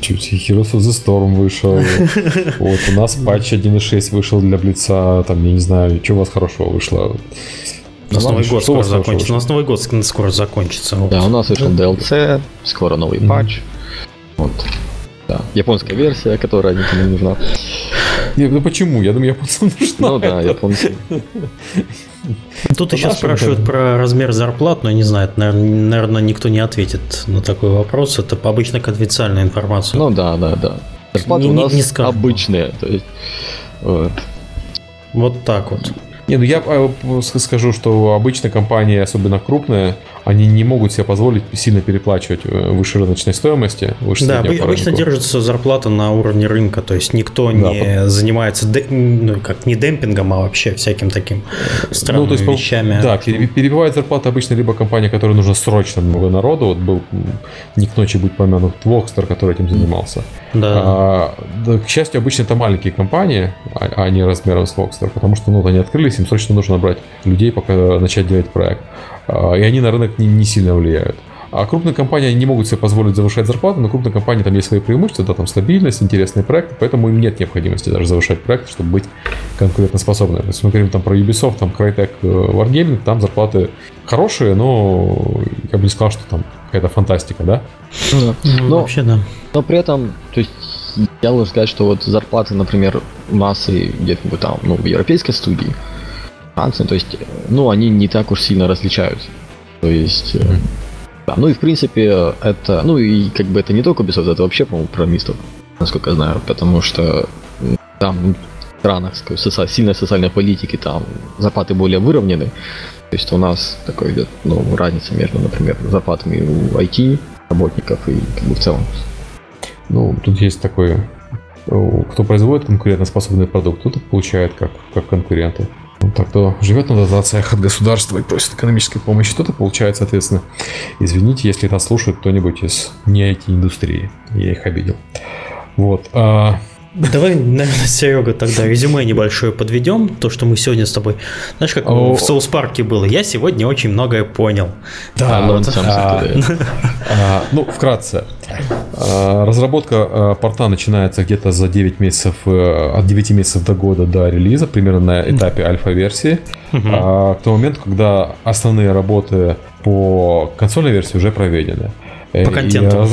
Чуть Heroes of the Storm вышел. Вот, у нас патч 1.6 вышел для Блица. Там, я не знаю, что у вас хорошего вышло. У нас Новый год скоро закончится. У нас Новый год скоро закончится. Да, у нас вышел DLC, скоро новый патч. Вот. Да. Японская версия, которая никому не нужна. Не, ну почему? Я думаю, японцам нужна. Ну да, японцы. Тут еще спрашивают про размер зарплат, но я не знаю, наверное, никто не ответит на такой вопрос. Это обычно конфиденциальная информация. Ну да, да, да. Зарплаты у нас обычные. То есть, Вот так вот. Не, ну я с- скажу, что обычно компании, особенно крупные, они не могут себе позволить сильно переплачивать э, выше рыночной стоимости. Выше да, обычно держится зарплата на уровне рынка, то есть никто да, не под... занимается де... ну, как не демпингом, а вообще всяким таким странными ну, то есть, вещами. Да, перебивает зарплату обычно либо компания, которой нужно срочно много народу. Вот был не к ночи быть помянут Вокстер, который этим занимался. Да. А, да. К счастью, обычно это маленькие компании, а, а не размером с Вокстер, потому что ну, они открылись, им срочно нужно набрать людей, пока начать делать проект. А, и они на рынок не, не сильно влияют. А крупные компании не могут себе позволить завышать зарплату, но крупные компании там есть свои преимущества, да, там стабильность, интересные проекты, поэтому им нет необходимости даже завышать проект, чтобы быть конкурентоспособными. Если мы говорим там про Ubisoft, там Crytek, э, Wargaming, там зарплаты хорошие, но я бы не сказал, что там какая-то фантастика, да? Ну, да. Ну, но, вообще, да. Но при этом, то есть я должен сказать, что вот зарплаты, например, и где-то там, ну, в европейской студии, Франции, то есть, ну, они не так уж сильно различаются. То есть, mm-hmm. да, ну и в принципе это, ну и как бы это не только Ubisoft, это вообще, по-моему, программистов, насколько я знаю, потому что там в странах соци- сильной социальной политики там зарплаты более выровнены. То есть у нас такой идет ну, разница между, например, зарплатами у IT работников и как бы в целом. Ну, тут есть такой, кто производит конкурентоспособный продукт, кто-то получает как, как конкуренты. Так кто живет на дотациях от государства и просит экономической помощи, кто-то получает, соответственно. Извините, если нас слушает кто-нибудь из не IT-индустрии. Я их обидел. Вот. А... Давай, наверное, Серега, тогда резюме небольшое подведем. То, что мы сегодня с тобой... Знаешь, как О... в Соус Парке было? Я сегодня очень многое понял. Да, а, вот, а, а, ну, вкратце. А, разработка а, порта начинается где-то за 9 месяцев, э, от 9 месяцев до года до релиза, примерно на этапе альфа-версии. Угу. К тому моменту, когда основные работы по консольной версии уже проведены. По контенту.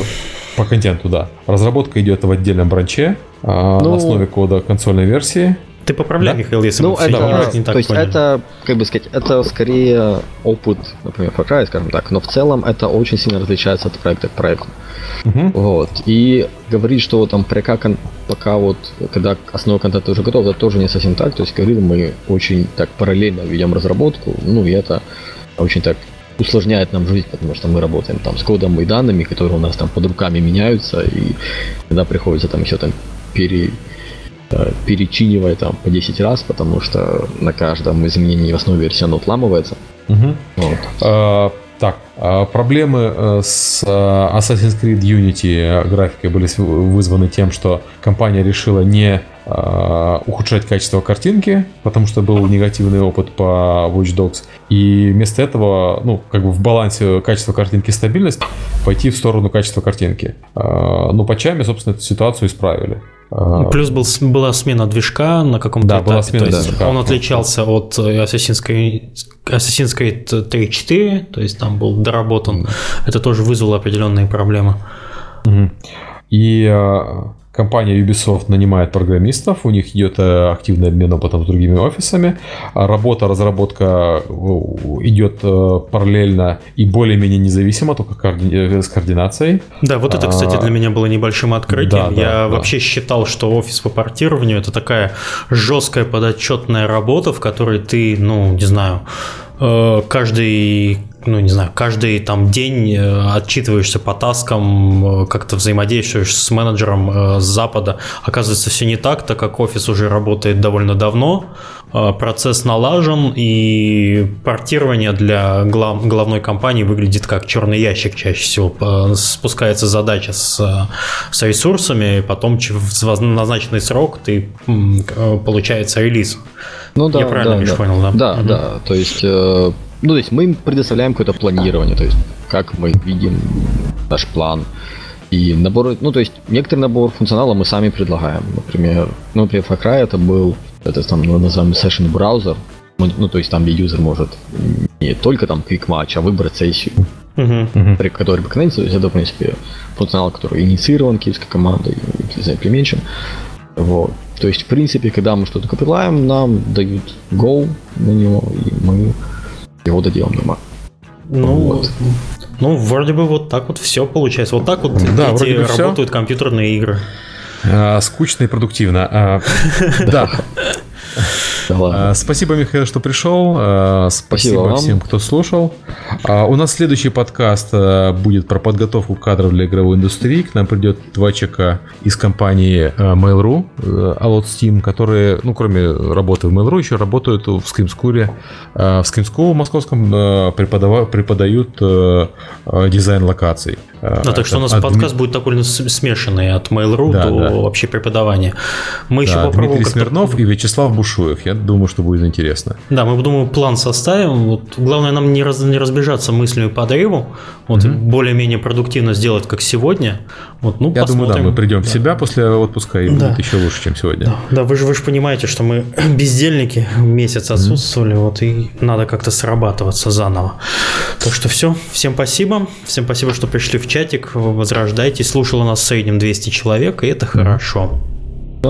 По контенту, да. Разработка идет в отдельном бранче ну, на основе кода консольной версии. Ты поправляй, да? Михаил, если ну, мы это, не так То есть поняли. это, как бы сказать, это скорее опыт, например, Far Cry, скажем так, но в целом это очень сильно различается от проекта к проекту. Uh-huh. Вот. И говорить, что там пока, пока вот, когда основной контент уже готов, это тоже не совсем так. То есть, говорил, мы очень так параллельно ведем разработку, ну и это очень так усложняет нам жизнь, потому что мы работаем там с кодом и данными, которые у нас там под руками меняются, и когда приходится там еще там пере, Э, перечинивая там по 10 раз, потому что на каждом изменении в основе версии оно отламывается. Угу. Вот. А, так, а проблемы э, с э, Assassin's Creed Unity графикой были вызваны тем, что компания решила не ухудшать качество картинки, потому что был негативный опыт по Watch Dogs. И вместо этого, ну, как бы в балансе качества картинки и стабильность, пойти в сторону качества картинки. Ну, по чаме, собственно, эту ситуацию исправили. А, Плюс был, была смена движка на каком-то да, этапе. Была смена то есть он отличался от Assassin's Creed, Assassin's Creed 3.4, то есть там был доработан. Это тоже вызвало определенные проблемы. И а, Компания Ubisoft нанимает программистов, у них идет э, активный обмен опытом с другими офисами. А работа, разработка э, идет э, параллельно и более-менее независимо, только с координацией. Да, вот это, кстати, для меня было небольшим открытием. Да, да, Я да. вообще считал, что офис по портированию это такая жесткая подотчетная работа, в которой ты, ну, не знаю, каждый ну, не знаю, каждый там день э, отчитываешься по таскам, э, как-то взаимодействуешь с менеджером э, с запада. Оказывается, все не так, так как офис уже работает довольно давно, процесс налажен, и портирование для глав, главной компании выглядит как черный ящик чаще всего. Спускается задача с, с ресурсами, потом в назначенный срок ты получается релиз. Ну да, Я правильно да, да. понял, да? Да, угу. да. То есть ну, то есть мы им предоставляем какое-то планирование, то есть как мы видим наш план. И набор, ну, то есть некоторый набор функционала мы сами предлагаем. Например, ну, например, Far Cry это был, это там мы называем session браузер, ну, то есть там, где юзер может не только там quick match, а выбрать сессию, uh-huh. при которой бы то есть это, в принципе, функционал, который инициирован киевской командой, заимплементен. Вот. То есть, в принципе, когда мы что-то копилаем, нам дают go на него, и мы его доделаем дома. Ну, вот. ну, вроде бы вот так вот все получается. Вот так вот да, эти работают все. компьютерные игры. А, скучно и продуктивно. А, да. Да спасибо, Михаил, что пришел. Спасибо, спасибо всем, кто слушал. У нас следующий подкаст будет про подготовку кадров для игровой индустрии. К нам придет два человека из компании Mail.ru, Alot Steam, которые, ну, кроме работы в Mail.ru, еще работают в Скримскуре. В Скримску в московском преподают дизайн локаций. Ну, так что у нас от... подкаст будет такой смешанный от Mail.ru да, до да. вообще преподавания. Мы да, еще попробуем Дмитрий Смирнов и Вячеслав Бушуев. Я думаю, что будет интересно. Да, мы, думаю, план составим. Вот, главное нам не, раз, не разбежаться мыслями по древу. Вот, mm более-менее продуктивно сделать, как сегодня. Вот, ну, Я посмотрим. думаю, да, мы придем да. в себя после отпуска и да. будет еще лучше, чем сегодня. Да, да вы же вы же понимаете, что мы бездельники месяц отсутствовали, mm вот и надо как-то срабатываться заново. Так что все, всем спасибо, всем спасибо, что пришли в чатик, возрождайте. Слушало нас в среднем 200 человек, и это mm хорошо.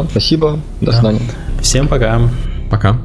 Спасибо, до да. свидания. Всем пока. Пока.